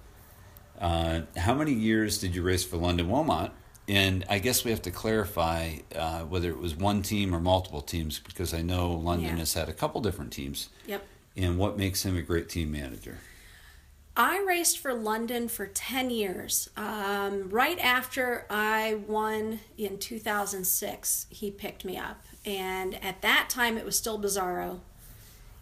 Speaker 1: Uh, how many years did you race for London Wilmot? And I guess we have to clarify uh, whether it was one team or multiple teams because I know London
Speaker 2: Yeah.
Speaker 1: has had a couple different teams.
Speaker 2: Yep.
Speaker 1: And what makes him a great team manager?
Speaker 2: I raced for London for 10 years. Um, right after I won in 2006, he picked me up. And at that time, it was still Bizarro.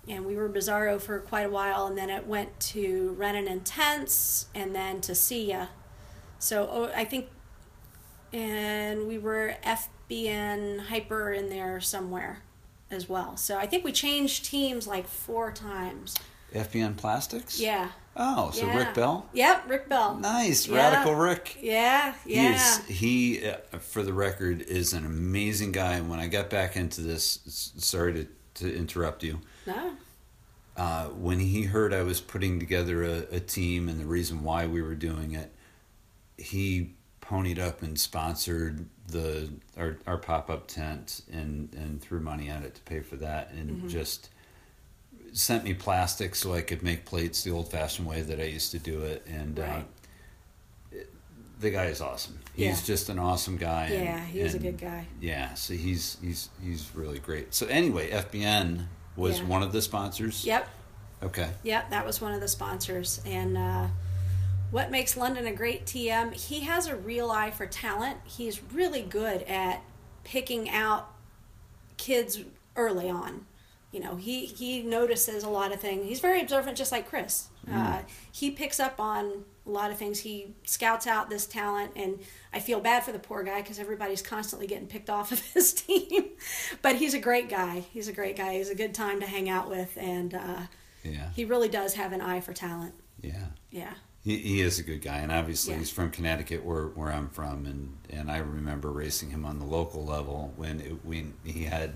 Speaker 2: And we were Bizarro for quite a while. And then it went to Renan Intense and then to Sia. So oh, I think, and we were FBN Hyper in there somewhere as well. So I think we changed teams like four times.
Speaker 1: FBN Plastics?
Speaker 2: Yeah.
Speaker 1: Oh, so
Speaker 2: Yeah.
Speaker 1: Rick Bell?
Speaker 2: Yep, Rick Bell.
Speaker 1: Nice.
Speaker 2: Yeah.
Speaker 1: Radical Rick.
Speaker 2: Yeah,
Speaker 1: He
Speaker 2: yeah.
Speaker 1: is he uh, for the record is an amazing guy and when I got back into this sorry to, to interrupt you
Speaker 2: No.
Speaker 1: uh, when he heard I was putting together a, a team and the reason why we were doing it, he ponied up and sponsored the our, our pop up tent and and threw money at it to pay for that and
Speaker 2: Mm-hmm.
Speaker 1: just sent me plastic so I could make plates the old fashioned way that I used to do it and uh,
Speaker 2: Right.
Speaker 1: the guy is awesome. He's
Speaker 2: Yeah.
Speaker 1: just an awesome guy. and-
Speaker 2: Yeah, he was a good guy.
Speaker 1: Yeah, so he's he's he's really great. So anyway, FBN was
Speaker 2: Yeah.
Speaker 1: one of the sponsors.
Speaker 2: Yep,
Speaker 1: Okay.
Speaker 2: yep, that was one of the sponsors. And uh, what makes London a great TM? He has a real eye for talent. He's really good at picking out kids early on. You know, he, he notices a lot of things. He's very observant, just like Chris. Uh, he picks up on a lot of things. He scouts out this talent, and I feel bad for the poor guy because everybody's constantly getting picked off of his (laughs) team. but he's a great guy. He's a great guy. He's a good time to hang out with, and uh,
Speaker 1: Yeah.
Speaker 2: he really does have an eye for talent.
Speaker 1: Yeah.
Speaker 2: Yeah.
Speaker 1: He, he is a good guy, and obviously
Speaker 2: Yeah.
Speaker 1: he's from Connecticut, where, where I'm from, and, and I remember racing him on the local level when it, when he had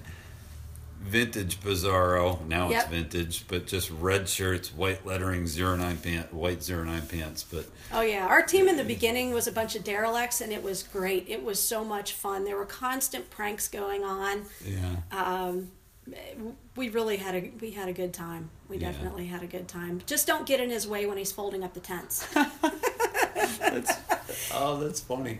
Speaker 1: vintage Bizarro. Now
Speaker 2: Yep.
Speaker 1: it's vintage, but just red shirts, white lettering, zero nine pant, white zero nine pants. But
Speaker 2: Oh yeah, our team in the beginning was a bunch of derelicts, and it was great. It was so much fun. There were constant pranks going on.
Speaker 1: yeah,
Speaker 2: Um, we really had a we had a good time. We
Speaker 1: Yeah.
Speaker 2: definitely had a good time. Just don't get in his way when he's folding up the tents. (laughs)
Speaker 1: oh, that's funny.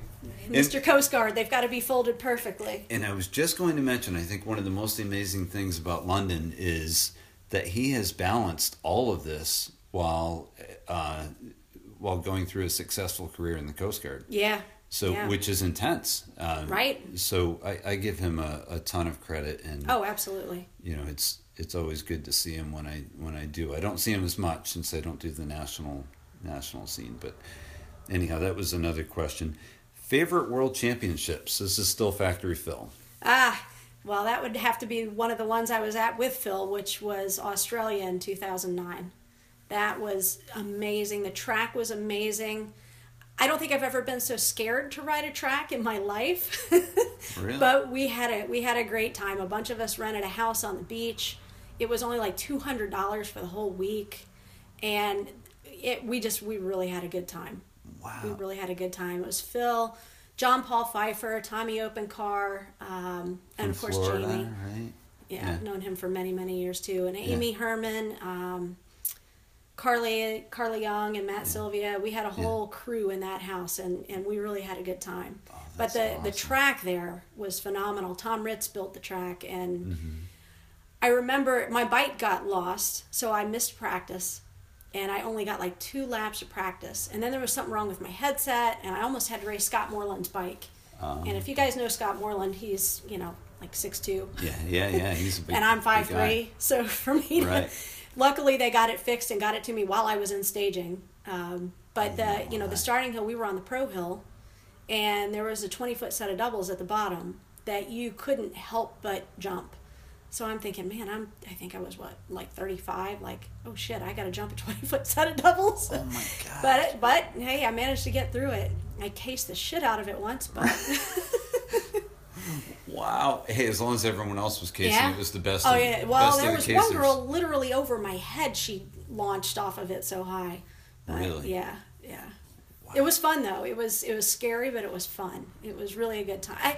Speaker 2: Mr. Coast Guard, they've got to be folded perfectly.
Speaker 1: And I was just going to mention, I think one of the most amazing things about London is that he has balanced all of this while uh, while going through a successful career in the Coast Guard.
Speaker 2: Yeah.
Speaker 1: So,
Speaker 2: Yeah.
Speaker 1: which is intense, um,
Speaker 2: Right.
Speaker 1: So, I, I give him a, a ton of credit, and
Speaker 2: Oh, absolutely.
Speaker 1: you know, it's it's always good to see him when I when I do. I don't see him as much since I don't do the national national scene, but anyhow, that was another question. Favorite world championships? This is still Factory Phil.
Speaker 2: Ah, well, that would have to be one of the ones I was at with Phil, which was Australia in 2009. That was amazing. The track was amazing. I don't think I've ever been so scared to ride a track in my life. (laughs)
Speaker 1: Really?
Speaker 2: But we had a we had a great time. A bunch of us rented a house on the beach. It was only like two hundred dollars for the whole week, and it we just we really had a good time.
Speaker 1: Wow.
Speaker 2: We really had a good time. It was Phil, John Paul Pfeiffer, Tommy Opencar, um, and of course
Speaker 1: Florida,
Speaker 2: Jamie.
Speaker 1: right?
Speaker 2: Yeah,
Speaker 1: Yeah.
Speaker 2: I've known him for many, many years too. And Amy Herman, um, Carly, Carly Young, and Matt Sylvia. We had a whole crew in that house, and, and we really had a good time. but
Speaker 1: Oh, that's
Speaker 2: the the track there was phenomenal. Tom Ritz built the track, and
Speaker 1: Mm-hmm.
Speaker 2: I remember my bike got lost, so I missed practice. And I only got like two laps of practice. And then there was something wrong with my headset, and I almost had to race Scott Moreland's bike.
Speaker 1: Um,
Speaker 2: and if you guys know Scott Moreland, he's, you know, like six two
Speaker 1: Yeah, yeah, yeah. He's a (laughs) big,
Speaker 2: and I'm five three. So for me, to,
Speaker 1: Right.
Speaker 2: Luckily they got it fixed and got it to me while I was in staging. Um, but the you know the starting hill, we were on the pro hill, and there was a 20 foot set of doubles at the bottom that you couldn't help but jump. So I'm thinking, man, I'm. I think I was what, like 35. Like, oh shit, I got to jump a (laughs) 20 foot set of doubles.
Speaker 1: Oh my god! (laughs)
Speaker 2: But but hey, I managed to get through it. I cased the shit out of it once, but (laughs)
Speaker 1: wow. Hey, as long as everyone else was casing,
Speaker 2: Yeah.
Speaker 1: it was the best.
Speaker 2: oh
Speaker 1: of,
Speaker 2: yeah. Well, there was one girl literally over my head. She launched off of it so high. But,
Speaker 1: Really?
Speaker 2: Yeah, yeah. It was fun though. It was it was scary, but it was fun. It was really a good time. I,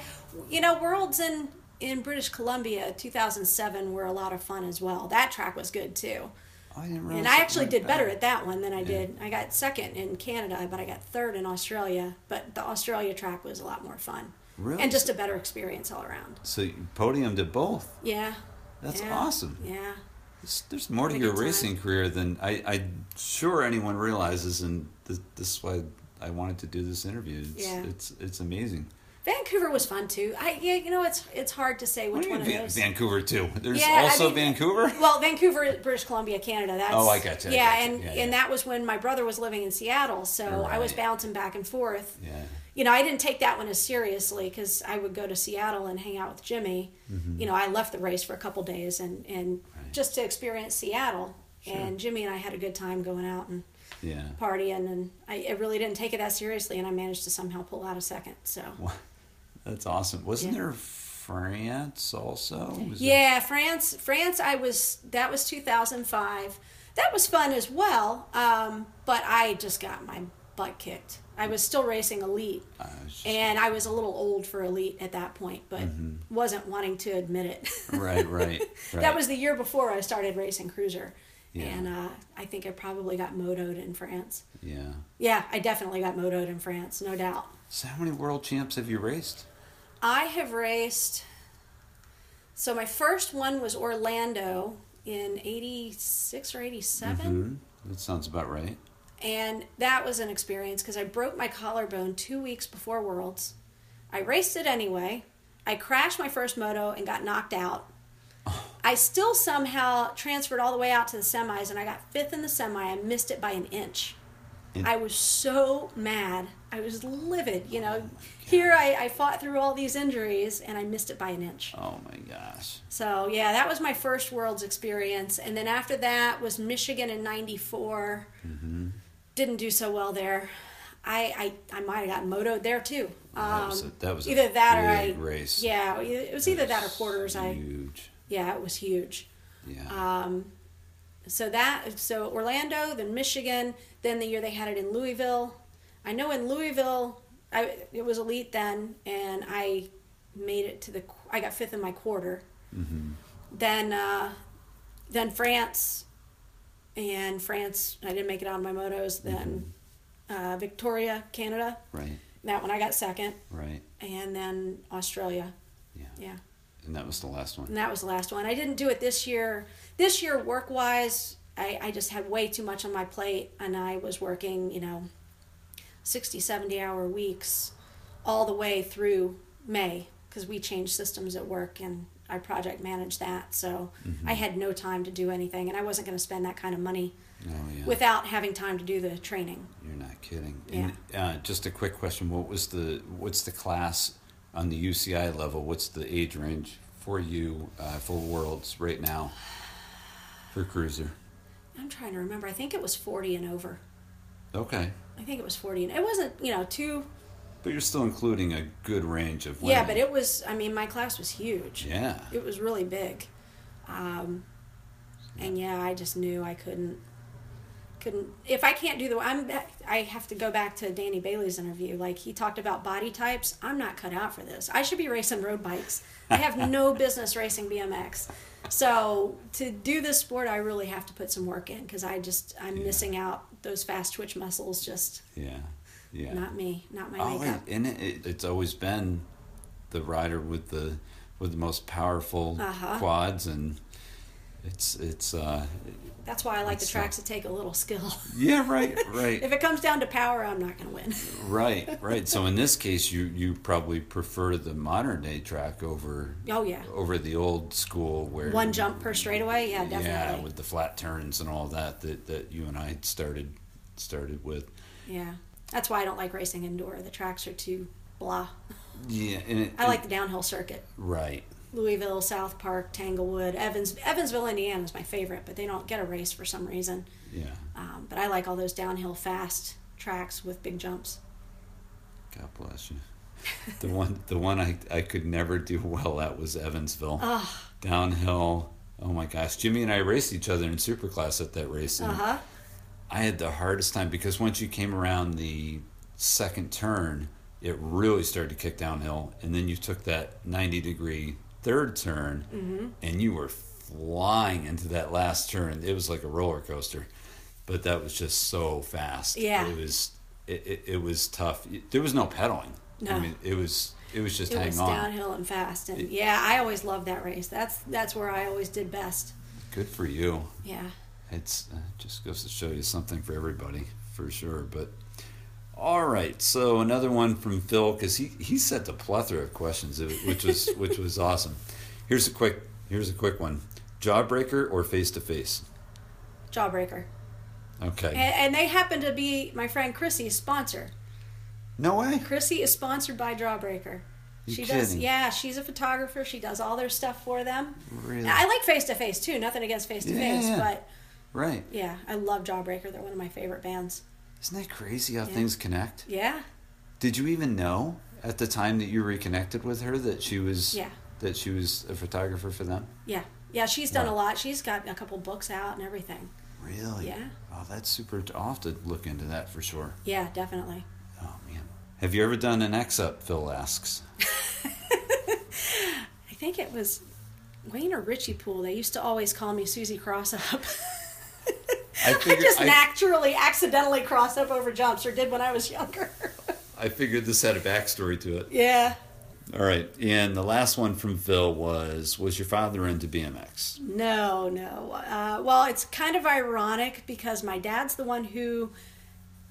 Speaker 2: you know, Worlds in in British Columbia 2007 were a lot of fun as well. That track was good too.
Speaker 1: I didn't
Speaker 2: And I actually did better at that one than I did. I got second in Canada, but I got third in Australia. But the Australia track was a lot more fun.
Speaker 1: Really?
Speaker 2: And just a better experience all around.
Speaker 1: So you podiumed at both.
Speaker 2: Yeah.
Speaker 1: That's
Speaker 2: yeah,
Speaker 1: awesome.
Speaker 2: Yeah.
Speaker 1: There's, there's more to your
Speaker 2: good time.
Speaker 1: racing career than I, I'm sure anyone realizes, and this, this is why I wanted to do this interview. It's,
Speaker 2: Yeah.
Speaker 1: it's it's amazing.
Speaker 2: Vancouver was fun too. I yeah, you know it's it's hard to say which one of
Speaker 1: Van-
Speaker 2: those.
Speaker 1: Vancouver too? There's
Speaker 2: Yeah, I
Speaker 1: also
Speaker 2: mean-
Speaker 1: Vancouver.
Speaker 2: Well, Vancouver, British Columbia, Canada. That's
Speaker 1: Oh, I got I
Speaker 2: Yeah,
Speaker 1: gotcha.
Speaker 2: and
Speaker 1: Yeah,
Speaker 2: and that was when my brother was living in Seattle, so I was bouncing back and forth.
Speaker 1: Yeah.
Speaker 2: You know, I didn't take that one as seriously because I would go to Seattle and hang out with Jimmy. You know, I left the race for a couple days and and
Speaker 1: Mm-hmm. Right.
Speaker 2: just to experience Seattle. And Jimmy and I had a good time going out and
Speaker 1: Yeah.
Speaker 2: partying, and I, I really didn't take it that seriously, and I managed to somehow pull out a second. So. (laughs)
Speaker 1: That's awesome. Wasn't
Speaker 2: Yeah.
Speaker 1: there France also? Was there-
Speaker 2: Yeah, France. France. I was. That was 2005. That was fun as well. Um, but I just got my butt kicked. I was still racing elite,
Speaker 1: I just-
Speaker 2: and I was a little old for elite at that point, but wasn't wanting to admit it.
Speaker 1: Mm-hmm. (laughs) right, right, (laughs) right.
Speaker 2: that was the year before I started racing cruiser,
Speaker 1: Yeah.
Speaker 2: and uh, I think I probably got motoed in France.
Speaker 1: Yeah.
Speaker 2: Yeah, I definitely got motoed in France, no doubt.
Speaker 1: So how many world champs have you raced?
Speaker 2: I have raced. So my first one was Orlando in '86 or '87,
Speaker 1: Hmm. That sounds about right.
Speaker 2: And that was an experience because I broke my collarbone two weeks before Worlds. I raced it anyway. I crashed my first moto and got knocked out. I still somehow transferred all the way out to the semis, and I got fifth in the semi. I missed it by an inch. I was so mad. I was livid. You know, oh, here I, I fought through all these injuries, and I missed it by an inch.
Speaker 1: Oh my gosh.
Speaker 2: So yeah, that was my first Worlds experience, and then after that was Michigan in '94. Didn't do so well there. I I, I might have gotten motoed there too. Um,
Speaker 1: That was a- that was
Speaker 2: either that or I
Speaker 1: race.
Speaker 2: Yeah, it was either that or quarters. I yeah, it was huge.
Speaker 1: Yeah.
Speaker 2: Um, so that so Orlando, then Michigan, then the year they had it in Louisville. I know in Louisville, I it was elite then, and I made it to the. I got fifth in my quarter. Then uh, then France, and France I didn't make it on my motos. Then uh, Victoria, Canada.
Speaker 1: right.
Speaker 2: That one I got second,
Speaker 1: Right.
Speaker 2: and then Australia.
Speaker 1: Yeah.
Speaker 2: Yeah.
Speaker 1: And that was the last one.
Speaker 2: And that was the last one. I didn't do it this year. This year, work wise, I, I just had way too much on my plate, and I was working, you know, 60, 70 hour weeks all the way through May because we changed systems at work and I project managed that. So I had no time to do anything, and I wasn't going to spend that kind of money
Speaker 1: Oh yeah.
Speaker 2: without having time to do the training.
Speaker 1: You're not kidding. And uh, just a quick question: What was the what's the class on the UCI level? What's the age range for you uh, for worlds right now for cruiser?
Speaker 2: I'm trying to remember. I think it was 40 and over.
Speaker 1: Okay,
Speaker 2: I think it was 40 and it wasn't, you know, too.
Speaker 1: But you're still including a good range of women.
Speaker 2: Yeah, but it was. I mean, my class was huge.
Speaker 1: yeah.
Speaker 2: It was really big, um, and yeah, I just knew I couldn't. Couldn't if I can't do the I'm I have to go back to Danny Bailey's interview. Like he talked about body types. I'm not cut out for this. I should be racing road bikes. I have no (laughs) business racing BMX. So to do this sport, I really have to put some work in because I just I'm
Speaker 1: Yeah.
Speaker 2: missing out those fast twitch muscles. Just
Speaker 1: Yeah, yeah.
Speaker 2: not me, not my
Speaker 1: oh,
Speaker 2: makeup.
Speaker 1: and, and it, it's always been the rider with the with the most powerful
Speaker 2: Uh-huh.
Speaker 1: quads, and it's it's uh,
Speaker 2: That's why I like the
Speaker 1: uh,
Speaker 2: tracks that take a little skill. (laughs)
Speaker 1: yeah, right, right.
Speaker 2: if it comes down to power, I'm not going to win. (laughs)
Speaker 1: Right, right. So in this case, you you probably prefer the modern day track over
Speaker 2: Oh yeah.
Speaker 1: over the old school where
Speaker 2: One jump per straightaway, yeah, definitely yeah,
Speaker 1: with the flat turns and all that that that you and I started started with.
Speaker 2: Yeah, that's why I don't like racing indoor. The tracks are too blah.
Speaker 1: Yeah, and it,
Speaker 2: I like the downhill circuit.
Speaker 1: right.
Speaker 2: Louisville, South Park, Tanglewood, Evans, Evansville, Indiana is my favorite, but they don't get a race for some reason.
Speaker 1: Yeah.
Speaker 2: Um, but I like all those downhill fast tracks with big jumps.
Speaker 1: God bless you. the one, the one I, I could never do well at was Evansville.
Speaker 2: Oh,
Speaker 1: Downhill. Oh my gosh. Jimmy and I raced each other in superclass at that race.
Speaker 2: uh huh.
Speaker 1: I had the hardest time because once you came around the second turn, it really started to kick downhill. And then you took that 90 degree third turn
Speaker 2: Mm-hmm.
Speaker 1: and you were flying into that last turn. It was like a roller coaster, but that was just so fast.
Speaker 2: Yeah.
Speaker 1: It was, it, it, it was tough. There was no pedaling.
Speaker 2: No, I
Speaker 1: mean, it was, it was just
Speaker 2: It
Speaker 1: hang
Speaker 2: was
Speaker 1: on.
Speaker 2: downhill and fast, and yeah, I always loved that race. That's that's where I always did best.
Speaker 1: Good for you.
Speaker 2: Yeah.
Speaker 1: It's uh, just goes to show you something for everybody, for sure. But all right, so another one from Phil because he he sent a plethora of questions, which was (laughs) which was awesome. Here's a quick here's a quick one: jawbreaker or face to face?
Speaker 2: Jawbreaker.
Speaker 1: Okay.
Speaker 2: And, and they happen to be my friend Chrissy's sponsor.
Speaker 1: No way.
Speaker 2: Chrissy is sponsored by Jawbreaker.
Speaker 1: You
Speaker 2: she does,
Speaker 1: kidding?
Speaker 2: yeah. She's a photographer. She does all their stuff for them.
Speaker 1: Really?
Speaker 2: I like face to face too. Nothing against face to face,
Speaker 1: Yeah, yeah.
Speaker 2: but
Speaker 1: Right.
Speaker 2: yeah, I love Jawbreaker. They're one of my favorite bands.
Speaker 1: Isn't that crazy how
Speaker 2: Yeah.
Speaker 1: things connect?
Speaker 2: Yeah,
Speaker 1: Did you even know at the time that you reconnected with her that she was
Speaker 2: yeah,
Speaker 1: that she was a photographer for them?
Speaker 2: yeah, yeah. She's done
Speaker 1: Wow.
Speaker 2: a lot. She's got a couple books out and everything.
Speaker 1: Really?
Speaker 2: Yeah.
Speaker 1: Oh, that's super. I'll have to look into that for sure.
Speaker 2: Yeah, definitely.
Speaker 1: Oh man. Have you ever done an X up? Phil asks. (laughs)
Speaker 2: I think it was Wayne or Richie Pool. They used to always call me Susie Cross Up. (laughs)
Speaker 1: I
Speaker 2: I
Speaker 1: figured
Speaker 2: just
Speaker 1: I,
Speaker 2: naturally, accidentally cross up over jumps, or did when I was younger. (laughs)
Speaker 1: I figured this had a backstory to it.
Speaker 2: yeah.
Speaker 1: All right, and the last one from Phil was: Was your father into BMX?
Speaker 2: No, no. Uh, well, it's kind of ironic because my dad's the one who,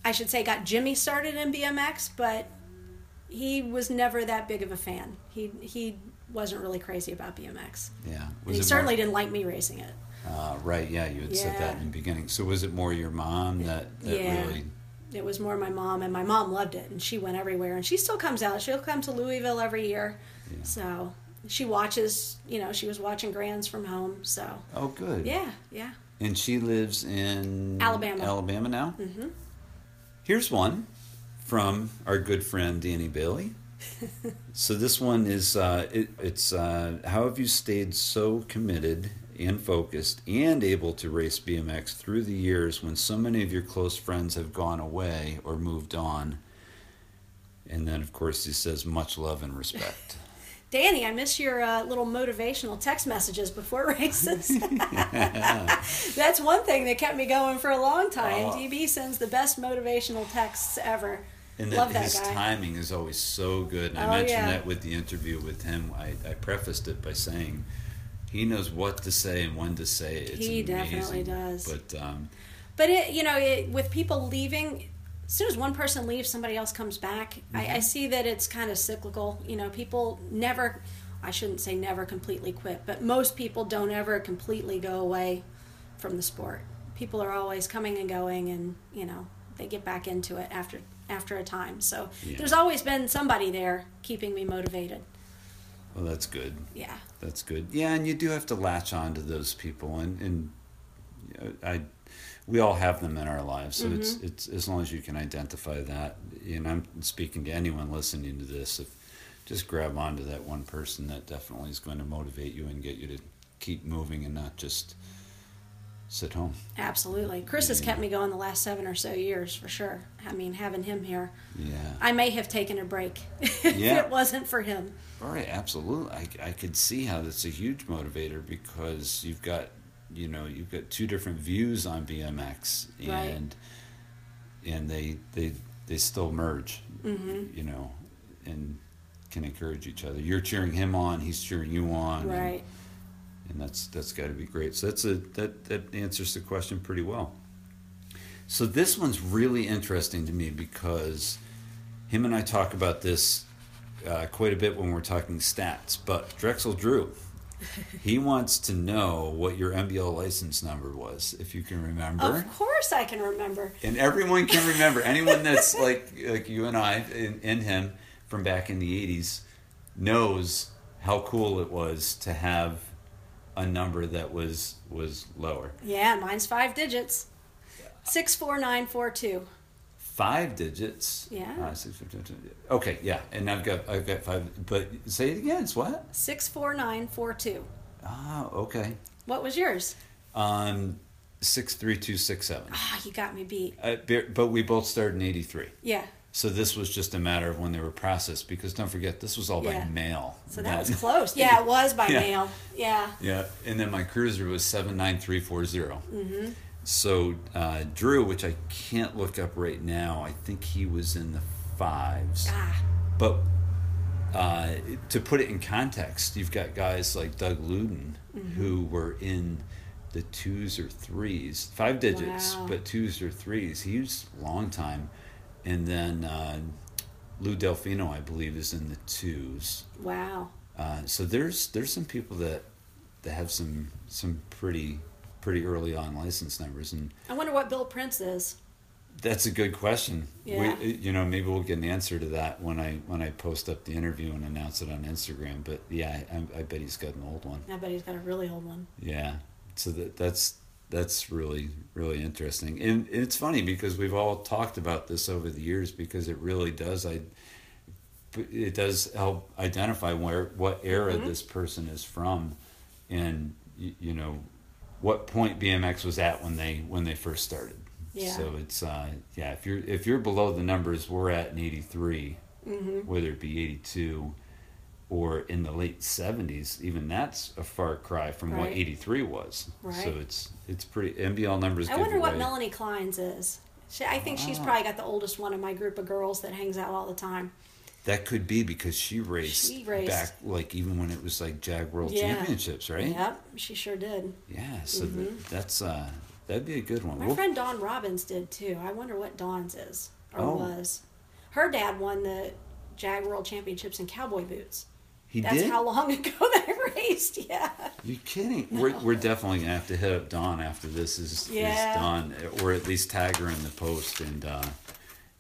Speaker 2: I should say, got Jimmy started in BMX, but he was never that big of a fan. He he wasn't really crazy about BMX.
Speaker 1: Yeah.
Speaker 2: He certainly
Speaker 1: more,
Speaker 2: didn't like me racing it.
Speaker 1: Uh, right? Yeah, you had said that in the beginning. So was it more your mom that that
Speaker 2: Yeah.
Speaker 1: really?
Speaker 2: It was more my mom, and my mom loved it, and she went everywhere, and she still comes out. She'll come to Louisville every year,
Speaker 1: Yeah.
Speaker 2: so she watches. You know, she was watching Grands from home, so
Speaker 1: Oh, good.
Speaker 2: yeah, yeah.
Speaker 1: And she lives in
Speaker 2: Alabama.
Speaker 1: Alabama now.
Speaker 2: hmm
Speaker 1: Here's one from our good friend Danny Bailey. (laughs) so this one is uh, it, it's uh, how have you stayed so committed and focused and able to race BMX through the years when so many of your close friends have gone away or moved on? And then of course he says much love and respect. (laughs)
Speaker 2: Danny, I miss your uh, little motivational text messages before (laughs) races. (laughs) That's one thing that kept me going for a long time.
Speaker 1: Oh.
Speaker 2: DB sends the best motivational texts ever.
Speaker 1: And
Speaker 2: Love
Speaker 1: that
Speaker 2: that
Speaker 1: his
Speaker 2: guy.
Speaker 1: timing is always so good. And I
Speaker 2: Oh,
Speaker 1: mentioned
Speaker 2: yeah.
Speaker 1: that with the interview with him. I, I prefaced it by saying he knows what to say and when to say it. It's
Speaker 2: He
Speaker 1: amazing.
Speaker 2: definitely does.
Speaker 1: But um,
Speaker 2: But it, you know, it, with people leaving, as soon as one person leaves, somebody else comes back.
Speaker 1: Mm-hmm.
Speaker 2: I, I see that it's kind of cyclical. You know, people never. I shouldn't say never completely quit, but most people don't ever completely go away from the sport. People are always coming and going, and you know, they get back into it after after a time. So
Speaker 1: Yeah.
Speaker 2: there's always been somebody there keeping me motivated.
Speaker 1: Well, that's good.
Speaker 2: Yeah.
Speaker 1: That's good. Yeah, and you do have to latch on to those people, and and I, we all have them in our lives. So it's
Speaker 2: Mm-hmm.
Speaker 1: it's as long as you can identify that. And I'm speaking to anyone listening to this. If just grab onto that one person that definitely is going to motivate you and get you to keep moving and not just sit home.
Speaker 2: Absolutely. Chris has kept me going the last seven or so years for sure. I mean, having him here,
Speaker 1: Yeah.
Speaker 2: I may have taken a break (laughs) if
Speaker 1: Yeah.
Speaker 2: it wasn't for him.
Speaker 1: All right, absolutely. I, I could see how that's a huge motivator because you've got, you know, you've got two different views on BMX,
Speaker 2: Right.
Speaker 1: and and they they they still merge,
Speaker 2: Mm-hmm.
Speaker 1: you know, and can encourage each other. You're cheering him on, he's cheering you on,
Speaker 2: Right.
Speaker 1: and that's that's got to be great. So that's a that that answers the question pretty well. So this one's really interesting to me because him and I talk about this uh, quite a bit when we're talking stats. But Drexel Drew, (laughs) he wants to know what your NBL license number was, if you can remember.
Speaker 2: Of course, I can remember.
Speaker 1: And everyone can remember. Anyone that's (laughs) like like you and I and, and him from back in the '80s knows how cool it was to have a number that was was lower.
Speaker 2: Yeah, mine's five digits. Six four nine four two.
Speaker 1: Five digits.
Speaker 2: Yeah.
Speaker 1: Uh, six, five, two, two. okay, yeah, and I've got I've got five. But say it again. It's what?
Speaker 2: Six four nine four two.
Speaker 1: Ah, okay.
Speaker 2: What was yours?
Speaker 1: Um, six three two six seven.
Speaker 2: Ah, you got me beat.
Speaker 1: Uh, but we both started in eighty three.
Speaker 2: Yeah.
Speaker 1: So this was just a matter of when they were processed because don't forget this was all
Speaker 2: Yeah.
Speaker 1: by mail.
Speaker 2: So that was close. (laughs) Yeah, it was by
Speaker 1: Yeah.
Speaker 2: mail. Yeah.
Speaker 1: Yeah, and then my cruiser was seven nine three four zero. So uh, Drew, which I can't look up right now, I think he was in the fives.
Speaker 2: Ah.
Speaker 1: But uh, to put it in context, you've got guys like Doug Luden
Speaker 2: Mm-hmm.
Speaker 1: who were in the twos or threes, five digits,
Speaker 2: Wow.
Speaker 1: but twos or threes. He was long time, and then uh, Lou Delfino, I believe, is in the twos.
Speaker 2: Wow.
Speaker 1: Uh, so there's there's some people that that have some some pretty pretty early on license numbers, and
Speaker 2: I wonder what Bill Prince is.
Speaker 1: that's a good question.
Speaker 2: Yeah.
Speaker 1: We, you know, maybe we'll get an answer to that when I when I post up the interview and announce it on Instagram. But yeah, I, I bet he's got an old one.
Speaker 2: I bet he's got a really old one.
Speaker 1: Yeah, so that that's that's really really interesting, and it's funny because we've all talked about this over the years because it really does. I it does help identify where what era
Speaker 2: Mm-hmm.
Speaker 1: this person is from, and you, you know what point BMX was at when they when they first started.
Speaker 2: Yeah.
Speaker 1: So it's uh, yeah if you're if you're below the numbers we're at in '83,
Speaker 2: Mm-hmm.
Speaker 1: whether it be '82 or in the late '70s, even that's a far cry from what '83 was.
Speaker 2: Right.
Speaker 1: So it's it's pretty NBL numbers.
Speaker 2: I wonder what Melanie Klein's is. She, I think she's
Speaker 1: Ah.
Speaker 2: probably got the oldest one in my group of girls that hangs out all the time.
Speaker 1: That could be because she raced,
Speaker 2: She raced.
Speaker 1: back like even when it was like Jag World
Speaker 2: Yeah.
Speaker 1: Championships, right?
Speaker 2: Yep, she sure did.
Speaker 1: Yeah, so that, that's uh that'd be a good one.
Speaker 2: Mm-hmm. My
Speaker 1: We'll-
Speaker 2: friend Dawn Robbins did too. I wonder what Dawn's is or
Speaker 1: Oh.
Speaker 2: was. Her dad won the Jag World Championships in cowboy boots.
Speaker 1: He
Speaker 2: That's
Speaker 1: did.
Speaker 2: how long (laughs) ago they raced. Yeah.
Speaker 1: You're kidding? We're, we're definitely gonna have to hit up Dawn after this is,
Speaker 2: Yeah.
Speaker 1: is done, or at least tag her in the post and uh,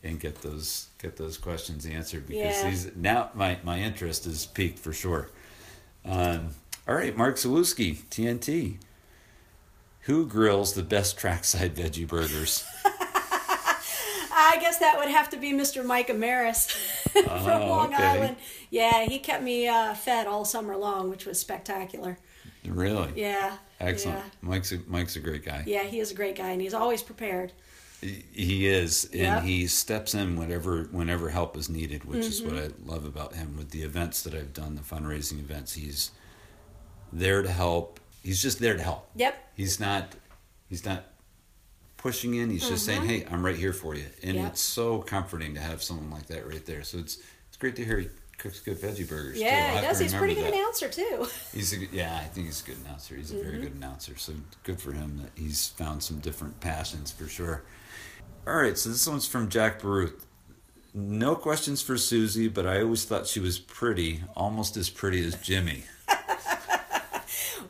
Speaker 1: and get those get those questions answered because
Speaker 2: Yeah.
Speaker 1: these now my my interest is peaked for sure. Um, all right, Mark Zalewski, TNT. Who grills the best trackside veggie burgers? (laughs)
Speaker 2: I guess that would have to be Mr. Mike Amaris (laughs) (laughs) from
Speaker 1: Oh,
Speaker 2: Long
Speaker 1: okay.
Speaker 2: Island. Yeah, he kept me uh, fed all summer long, which was spectacular.
Speaker 1: really?
Speaker 2: Yeah.
Speaker 1: Excellent.
Speaker 2: Yeah.
Speaker 1: Mike's a, Mike's a great guy.
Speaker 2: Yeah, he is a great guy, and he's always prepared.
Speaker 1: He- is, and
Speaker 2: Yep.
Speaker 1: he steps in whenever whenever help is needed, which is what I
Speaker 2: Mm-hmm.
Speaker 1: love about him. With the events that I've done, the fundraising events, he's there to help. He's just there to help.
Speaker 2: Yep.
Speaker 1: He's not he's not pushing in. He's just saying, "Hey, I'm right here for you," and
Speaker 2: Mm-hmm. Yep.
Speaker 1: it's so comforting to have someone like that right there. So it's it's great to hear he cooks good veggie burgers. too.
Speaker 2: Yeah, he does. He's a pretty good
Speaker 1: that.
Speaker 2: announcer too. (laughs)
Speaker 1: He's a, yeah, I think he's a good announcer. He's a very good announcer. So good for him that he's found some different passions for sure. All right, so this one's from Jack Baruth. No questions for Susie, but I always thought she was pretty, almost as pretty as Jimmy. (laughs)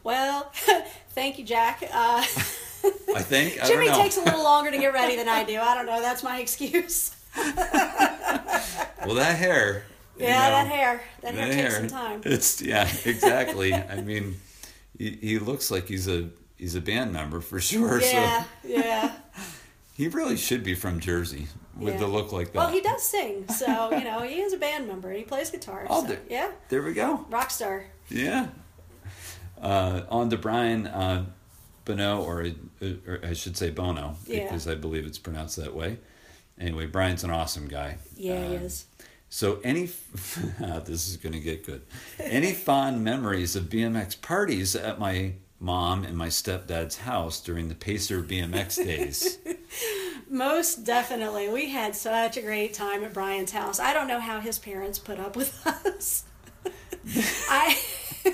Speaker 2: Well, (laughs) thank you, Jack. Uh,
Speaker 1: I think. I
Speaker 2: Jimmy
Speaker 1: don't know.
Speaker 2: takes a little longer to get ready than I (laughs) do. I don't know. That's my excuse.
Speaker 1: well, that hair. you
Speaker 2: Yeah,
Speaker 1: know,
Speaker 2: that hair. That hair
Speaker 1: that
Speaker 2: takes some time.
Speaker 1: It's yeah, exactly. (laughs) I mean, he, he looks like he's a he's a band member for sure.
Speaker 2: Yeah,
Speaker 1: So
Speaker 2: yeah.
Speaker 1: he really should be from Jersey with
Speaker 2: Yeah.
Speaker 1: the look like that.
Speaker 2: Well, he does sing, so you know he is a band member. And he plays guitar.
Speaker 1: Oh,
Speaker 2: so,
Speaker 1: there-
Speaker 2: yeah,
Speaker 1: There we go.
Speaker 2: rock star.
Speaker 1: Yeah. Uh, on to Brian uh, Bono, or, or I should say Bono,
Speaker 2: Yeah.
Speaker 1: because I believe it's pronounced that way. Anyway, Brian's an awesome guy.
Speaker 2: Yeah, he
Speaker 1: Uh,
Speaker 2: is.
Speaker 1: So, any (laughs) this is going to get good. Any (laughs) fond memories of BMX parties at my mom and my stepdad's house during the Pacer BMX days? (laughs)
Speaker 2: Most definitely. We had such a great time at Brian's house. I don't know how his parents put up with us. I (laughs)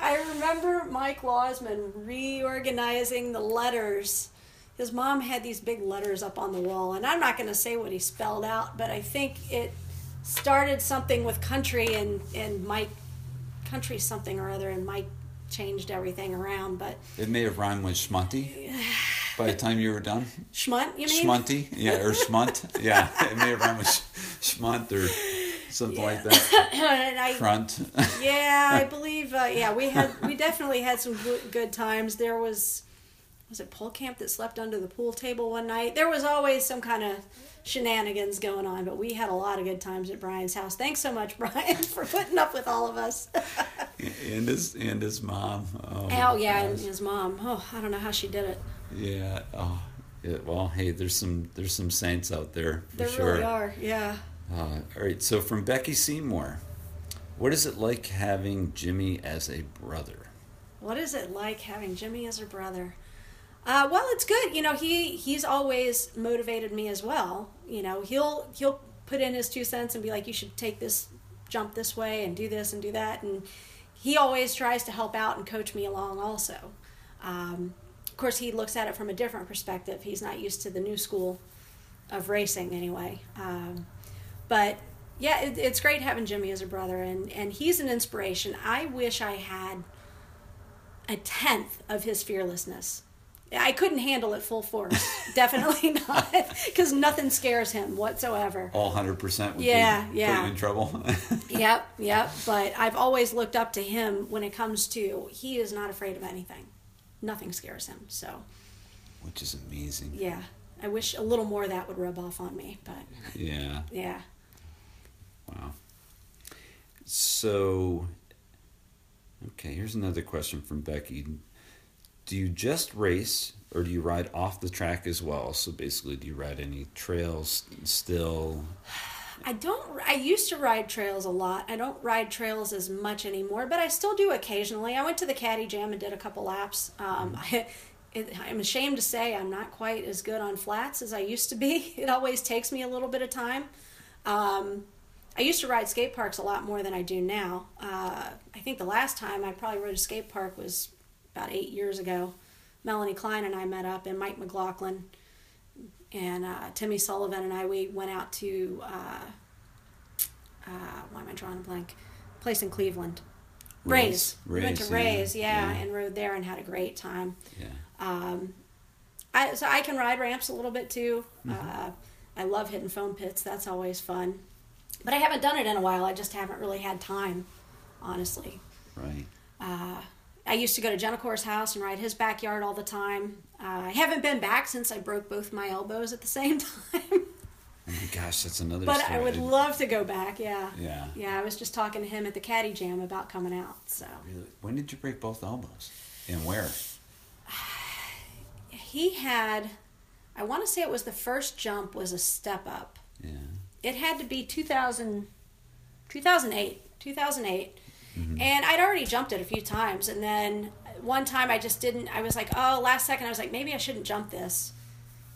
Speaker 2: I remember Mike Lawsman reorganizing the letters. His mom had these big letters up on the wall, and I'm not going to say what he spelled out, but I think it started something with country and and Mike country something or other, and Mike changed everything around. But
Speaker 1: It may have rhymed with schmunty (sighs) by the time you were done.
Speaker 2: Schmunt, you mean?
Speaker 1: Schmunty, yeah, or schmunt, yeah. It may have rhymed with sch- schmunt or something
Speaker 2: Yeah.
Speaker 1: like that. (laughs)
Speaker 2: I,
Speaker 1: Front.
Speaker 2: yeah, I (laughs) believe. Uh, yeah, we had we definitely had some good, times. There was was it Pole Camp that slept under the pool table one night. There was always some kind of shenanigans going on, but we had a lot of good times at Brian's house. Thanks so much, (laughs) Brian, for putting up with all of us.
Speaker 1: and his and his mom. Oh,
Speaker 2: oh yeah, and his mom. Oh, I don't know how she did it.
Speaker 1: yeah. Oh, yeah. Well, hey, there's some there's some saints out there for
Speaker 2: There
Speaker 1: sure.
Speaker 2: really are. Yeah.
Speaker 1: Uh, all right. So from Becky Seymour, what is it like having Jimmy as a brother?
Speaker 2: What is it like having Jimmy as a brother? Uh, well, it's good. You know, he he's always motivated me as well. You know, he'll he'll put in his two cents and be like, "You should take this jump this way and do this and do that," and he always tries to help out and coach me along. Also, um, of course, he looks at it from a different perspective. He's not used to the new school of racing, anyway. Um, but yeah, it, it's great having Jimmy as a brother, and and he's an inspiration. I wish I had a tenth of his fearlessness. I couldn't handle it full force. (laughs) Definitely not, because nothing scares him whatsoever.
Speaker 1: All hundred percent would
Speaker 2: Yeah,
Speaker 1: be
Speaker 2: yeah.
Speaker 1: put in trouble. (laughs)
Speaker 2: Yep, yep. But I've always looked up to him when it comes to he is not afraid of anything. Nothing scares him. So
Speaker 1: Which is amazing.
Speaker 2: yeah, I wish a little more of that would rub off on me. But
Speaker 1: Yeah.
Speaker 2: yeah.
Speaker 1: Wow. So, okay, here's another question from Becky. Do you just race or do you ride off the track as well? So basically, do you ride any trails still?
Speaker 2: I don't. I used to ride trails a lot. I don't ride trails as much anymore, but I still do occasionally. I went to the Caddy Jam and did a couple laps. Um, I, (laughs) it, I'm ashamed to say I'm not quite as good on flats as I used to be. (laughs) It always takes me a little bit of time. Um, I used to ride skate parks a lot more than I do now. Uh, I think the last time I probably rode a skate park was about eight years ago. Melanie Klein and I met up, and Mike McLaughlin and uh, Timmy Sullivan and I we went out to uh, uh, why am I drawing a blank? Place in Cleveland. Rays.
Speaker 1: Rays,
Speaker 2: We went to
Speaker 1: yeah,
Speaker 2: Rays, yeah,
Speaker 1: yeah.
Speaker 2: and rode there and had a great time.
Speaker 1: Yeah.
Speaker 2: Um, I so I can ride ramps a little bit too.
Speaker 1: Mm-hmm.
Speaker 2: Uh, I love hitting foam pits. That's always fun. But I haven't done it in a while. I just haven't really had time, honestly.
Speaker 1: Right.
Speaker 2: Uh, I used to go to Jenicor's house and ride his backyard all the time. Uh, I haven't been back since I broke both my elbows at the (laughs) same time.
Speaker 1: Oh my gosh, that's another
Speaker 2: but
Speaker 1: story.
Speaker 2: I would love to go back. Yeah.
Speaker 1: Yeah.
Speaker 2: Yeah. I was just talking to him at the Caddy Jam about coming out. So
Speaker 1: Really? When did you break both elbows? And where? (sighs)
Speaker 2: he had, I want to say it was the first jump was a step up.
Speaker 1: Yeah.
Speaker 2: It had to be 2000, 2008, 2008.
Speaker 1: Mm-hmm.
Speaker 2: And I'd already jumped it a few times. And then one time I just didn't, I was like, oh, last second, I was like, maybe I shouldn't jump this.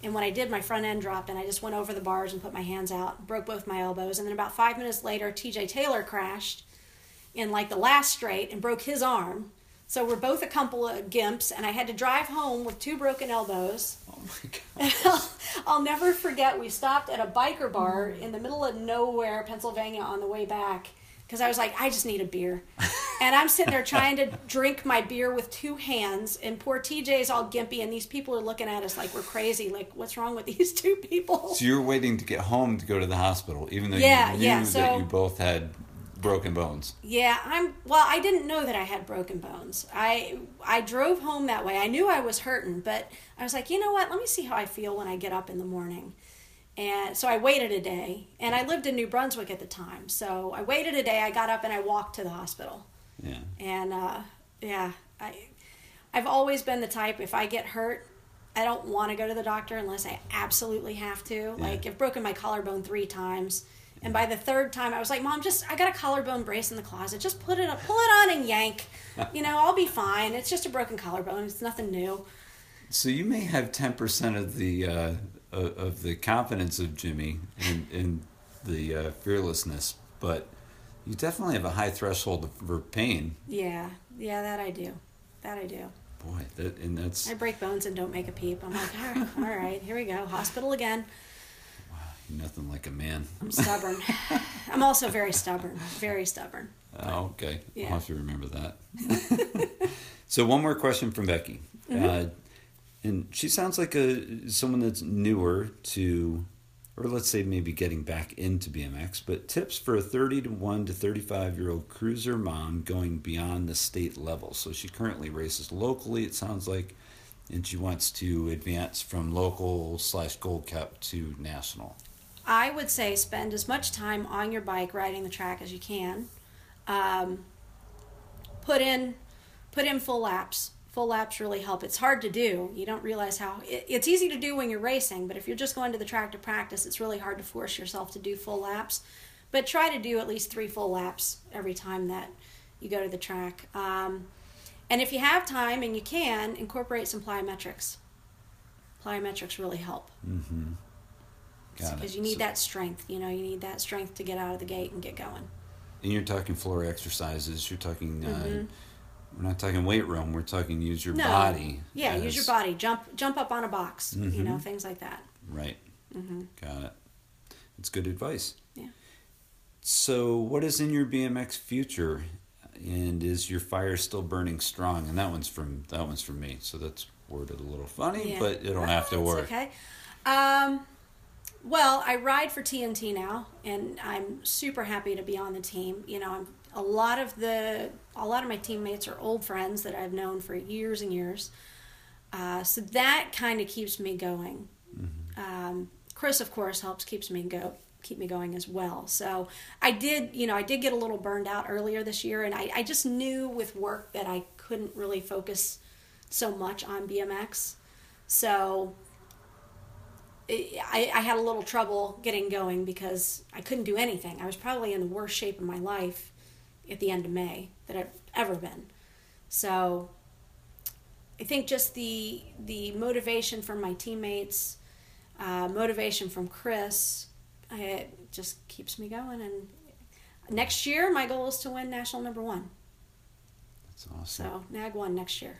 Speaker 2: And when I did, my front end dropped and I just went over the bars and put my hands out, broke both my elbows. And then about five minutes later, TJ Taylor crashed in like the last straight and broke his arm. So we're both a couple of gimps, and I had to drive home with two broken elbows.
Speaker 1: Oh my (laughs) god.
Speaker 2: I'll, I'll never forget. We stopped at a biker bar in the middle of nowhere, Pennsylvania, on the way back because I was like, I just need a beer, (laughs) and I'm sitting there trying to drink my beer with two hands, and poor TJ's all gimpy, and these people are looking at us like we're crazy. Like, what's wrong with these two people?
Speaker 1: So you're waiting to get home to go to the hospital, even though
Speaker 2: Yeah,
Speaker 1: you knew
Speaker 2: yeah,
Speaker 1: that you both had broken bones.
Speaker 2: Yeah, I'm well, I didn't know that I had broken bones. I I drove home that way. I knew I was hurting, but I was like, "You know what? Let me see how I feel when I get up in the morning." And so I waited a day, and I lived in New Brunswick at the time. So I waited a day. I got up and I walked to the hospital.
Speaker 1: Yeah.
Speaker 2: And uh, yeah, I I've always been the type if I get hurt, I don't want to go to the doctor unless I absolutely have to. Like I've broken my collarbone three times. And by the third time, I was like, "Mom, just I got a collarbone brace in the closet. Just put it, pull it on and yank. (laughs) You know, I'll be fine. It's just a broken collarbone. It's nothing new."
Speaker 1: So you may have ten percent of the uh, of of the confidence of Jimmy and, and the uh, fearlessness, but you definitely have a high threshold for pain.
Speaker 2: Yeah, yeah, that I do. That I do.
Speaker 1: Boy, that and that's
Speaker 2: I break bones and don't make a peep. I'm like, all right, all right, here we go, hospital again.
Speaker 1: Nothing like a man.
Speaker 2: I'm stubborn. (laughs) I'm also very stubborn. Very stubborn.
Speaker 1: Oh, okay.
Speaker 2: Yeah.
Speaker 1: I'll have to remember that. (laughs) so one more question from Becky,
Speaker 2: Mm-hmm.
Speaker 1: uh, and she sounds like a someone that's newer to or let's say maybe getting back into BMX, but tips for a thirty to one to 35 year old cruiser mom going beyond the state level. So she currently races locally, it sounds like, and she wants to advance from local slash gold cup to national.
Speaker 2: I would say spend as much time on your bike riding the track as you can. Um, put in put in full laps. Full laps really help. It's hard to do. You don't realize how it, it's easy to do when you're racing, but if you're just going to the track to practice, it's really hard to force yourself to do full laps. But try to do at least three full laps every time that you go to the track. Um, and if you have time and you can, incorporate some plyometrics. Plyometrics really help.
Speaker 1: Mm-hmm.
Speaker 2: Because you need so, that strength. You know, you need that strength to get out of the gate and get going.
Speaker 1: And you're talking floor exercises. You're talking. Uh, mm-hmm. Uh, we're not talking weight room. We're talking use your no. body.
Speaker 2: Yeah, use your body. Jump, jump up on a box. Mm-hmm. You know, mm-hmm. things like that.
Speaker 1: Right. Mm-hmm. Got it. It's good advice.
Speaker 2: Yeah.
Speaker 1: So, what is in your BMX future? And is your fire still burning strong? And that one's from that one's from me. So that's worded a little funny, yeah. but it don't have to work.
Speaker 2: Okay. Um, well, I ride for TNT now, and I'm super happy to be on the team. You know, I'm a lot of the a lot of my teammates are old friends that I've known for years and years. Uh, so that kind of keeps me going. Mm-hmm. Um, Chris, of course, helps keeps me go keep me going as well. So I did, you know, I did get a little burned out earlier this year, and I, I just knew with work that I couldn't really focus so much on BMX. So I, I had a little trouble getting going because I couldn't do anything. I was probably in the worst shape of my life at the end of May that I've ever been. So I think just the the motivation from my teammates, uh, motivation from Chris, it just keeps me going. And next year, my goal is to win national number one.
Speaker 1: That's awesome.
Speaker 2: So NAG one next year.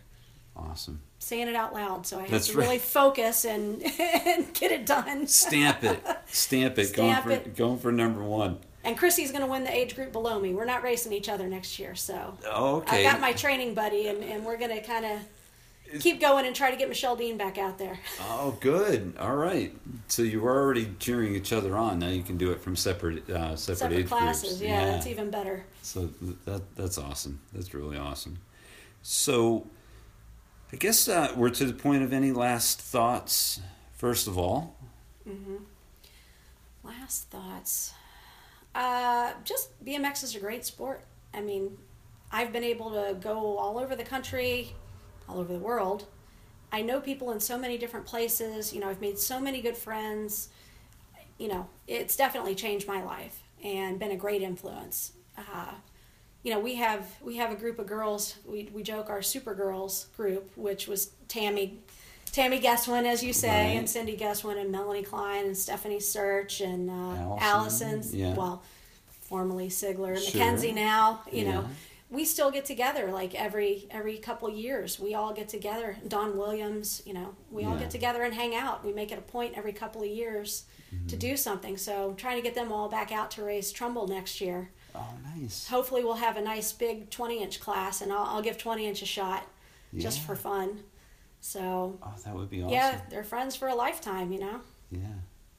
Speaker 1: Awesome.
Speaker 2: Saying it out loud, so I have That's to right. really focus and, (laughs) and get it done.
Speaker 1: Stamp it. Stamp it. Stamp going for it. going for number one.
Speaker 2: And Chrissy's going to win the age group below me. We're not racing each other next year, so
Speaker 1: okay.
Speaker 2: I got my training buddy, and, and we're going to kind of keep going and try to get Michelle Dean back out there. (laughs)
Speaker 1: Oh, good. All right. So you were already cheering each other on. Now you can do it from separate uh, separate, separate age
Speaker 2: classes.
Speaker 1: Groups.
Speaker 2: Yeah, yeah, that's even better.
Speaker 1: So that that's awesome. That's really awesome. So I guess uh, we're to the point of any last thoughts. First of all.
Speaker 2: Mm-hmm. Last thoughts. Uh, just BMX is a great sport. I mean, I've been able to go all over the country, all over the world. I know people in so many different places. You know, I've made so many good friends. You know, it's definitely changed my life and been a great influence. Uh, you know, we have we have a group of girls. We we joke our super girls group, which was Tammy, Tammy Guesswin, as you say, right. and Cindy Guesswin, and Melanie Klein, and Stephanie Search, and uh, Allison, Allison's yeah. well, formerly Sigler, sure. Mackenzie now. You yeah. know, we still get together like every every couple years. We all get together. Don Williams, you know, we yeah. all get together and hang out. We make it a point every couple of years mm-hmm. to do something. So trying to get them all back out to race Trumbull next year.
Speaker 1: Oh, nice.
Speaker 2: Hopefully, we'll have a nice big 20 inch class, and I'll, I'll give 20 inch a shot yeah. just for fun. So,
Speaker 1: oh, that would be awesome.
Speaker 2: Yeah, they're friends for a lifetime, you know?
Speaker 1: Yeah.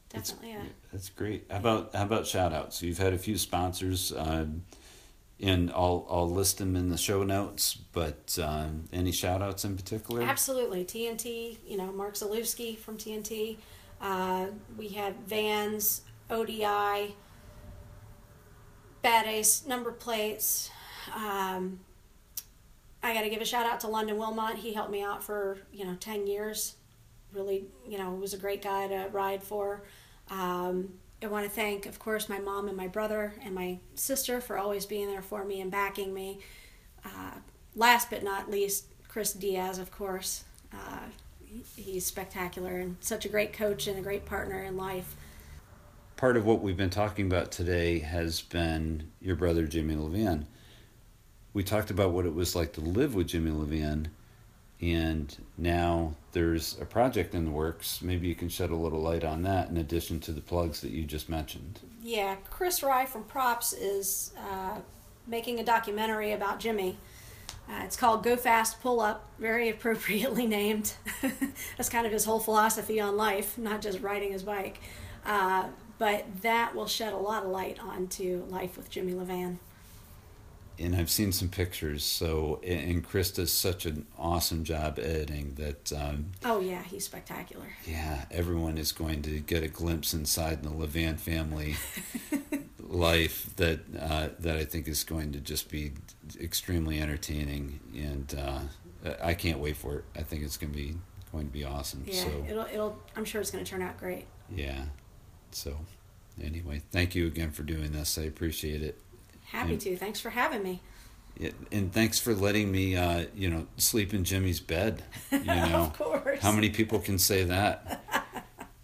Speaker 2: Definitely,
Speaker 1: that's,
Speaker 2: yeah.
Speaker 1: That's great. How about how about shout outs? You've had a few sponsors, uh, and I'll I'll list them in the show notes. But um, any shout outs in particular?
Speaker 2: Absolutely, TNT. You know, Mark Zalewski from TNT. Uh, we have Vans, ODI, Bad Ace number plates. Um, I got to give a shout out to London Wilmot. He helped me out for you know ten years. Really, you know, was a great guy to ride for. Um, I want to thank, of course, my mom and my brother and my sister for always being there for me and backing me. Uh, last but not least, Chris Diaz, of course. Uh, he's spectacular and such a great coach and a great partner in life
Speaker 1: part of what we've been talking about today has been your brother Jimmy Levan. We talked about what it was like to live with Jimmy Levan, and now there's a project in the works. Maybe you can shed a little light on that in addition to the plugs that you just mentioned.
Speaker 2: Yeah, Chris Rye from Props is uh, making a documentary about Jimmy. Uh, it's called Go Fast, Pull Up, very appropriately (laughs) named. That's kind of his whole philosophy on life, not just riding his bike. Uh, but that will shed a lot of light onto life with Jimmy Levan.
Speaker 1: And I've seen some pictures. So, and Chris does such an awesome job editing that. Um,
Speaker 2: oh yeah, he's spectacular.
Speaker 1: Yeah, everyone is going to get a glimpse inside the Levan family (laughs) life that uh, that I think is going to just be extremely entertaining, and uh, I can't wait for it. I think it's going to be going to be awesome.
Speaker 2: Yeah,
Speaker 1: so,
Speaker 2: it'll it'll. I'm sure it's going to turn out great.
Speaker 1: Yeah. So, anyway, thank you again for doing this. I appreciate it.
Speaker 2: Happy and, to. Thanks for having me.
Speaker 1: and thanks for letting me, uh, you know, sleep in Jimmy's bed. You (laughs) know,
Speaker 2: of course.
Speaker 1: How many people can say that?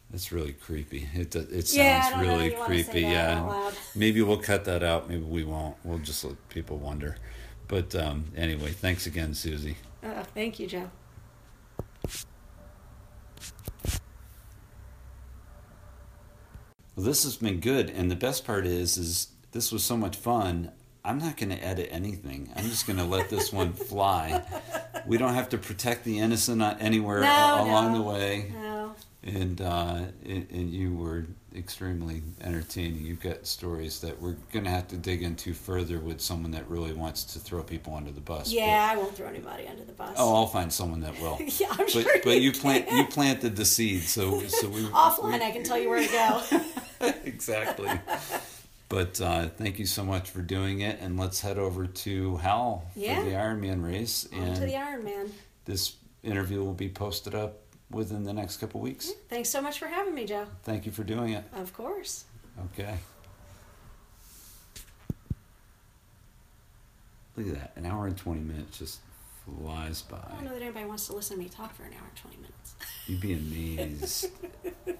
Speaker 1: That's really creepy. It it sounds yeah, really creepy. Yeah, maybe we'll cut that out. Maybe we won't. We'll just let people wonder. But um, anyway, thanks again, Susie.
Speaker 2: Uh, thank you, Joe.
Speaker 1: Well, this has been good, and the best part is, is this was so much fun. I'm not going to edit anything. I'm just going to let this one fly. We don't have to protect the innocent uh, anywhere
Speaker 2: no,
Speaker 1: along
Speaker 2: no,
Speaker 1: the way.
Speaker 2: No.
Speaker 1: And, uh, and, and you were extremely entertaining. You've got stories that we're going to have to dig into further with someone that really wants to throw people under the bus.
Speaker 2: Yeah, but, I won't throw anybody under the bus.
Speaker 1: Oh, I'll find someone that will. (laughs)
Speaker 2: yeah, I'm
Speaker 1: but,
Speaker 2: sure.
Speaker 1: But
Speaker 2: you,
Speaker 1: you plant you planted the seed, so so we (laughs)
Speaker 2: offline.
Speaker 1: We,
Speaker 2: I can tell you where to go. (laughs)
Speaker 1: exactly. But uh, thank you so much for doing it, and let's head over to Hal
Speaker 2: yeah.
Speaker 1: for the Ironman race.
Speaker 2: On and to the Ironman.
Speaker 1: This interview will be posted up within the next couple weeks.
Speaker 2: Thanks so much for having me, Joe.
Speaker 1: Thank you for doing it.
Speaker 2: Of course.
Speaker 1: Okay. Look at that. An hour and 20 minutes just flies by.
Speaker 2: I don't know that anybody wants to listen to me talk for an hour and 20 minutes.
Speaker 1: You'd be amazed. (laughs)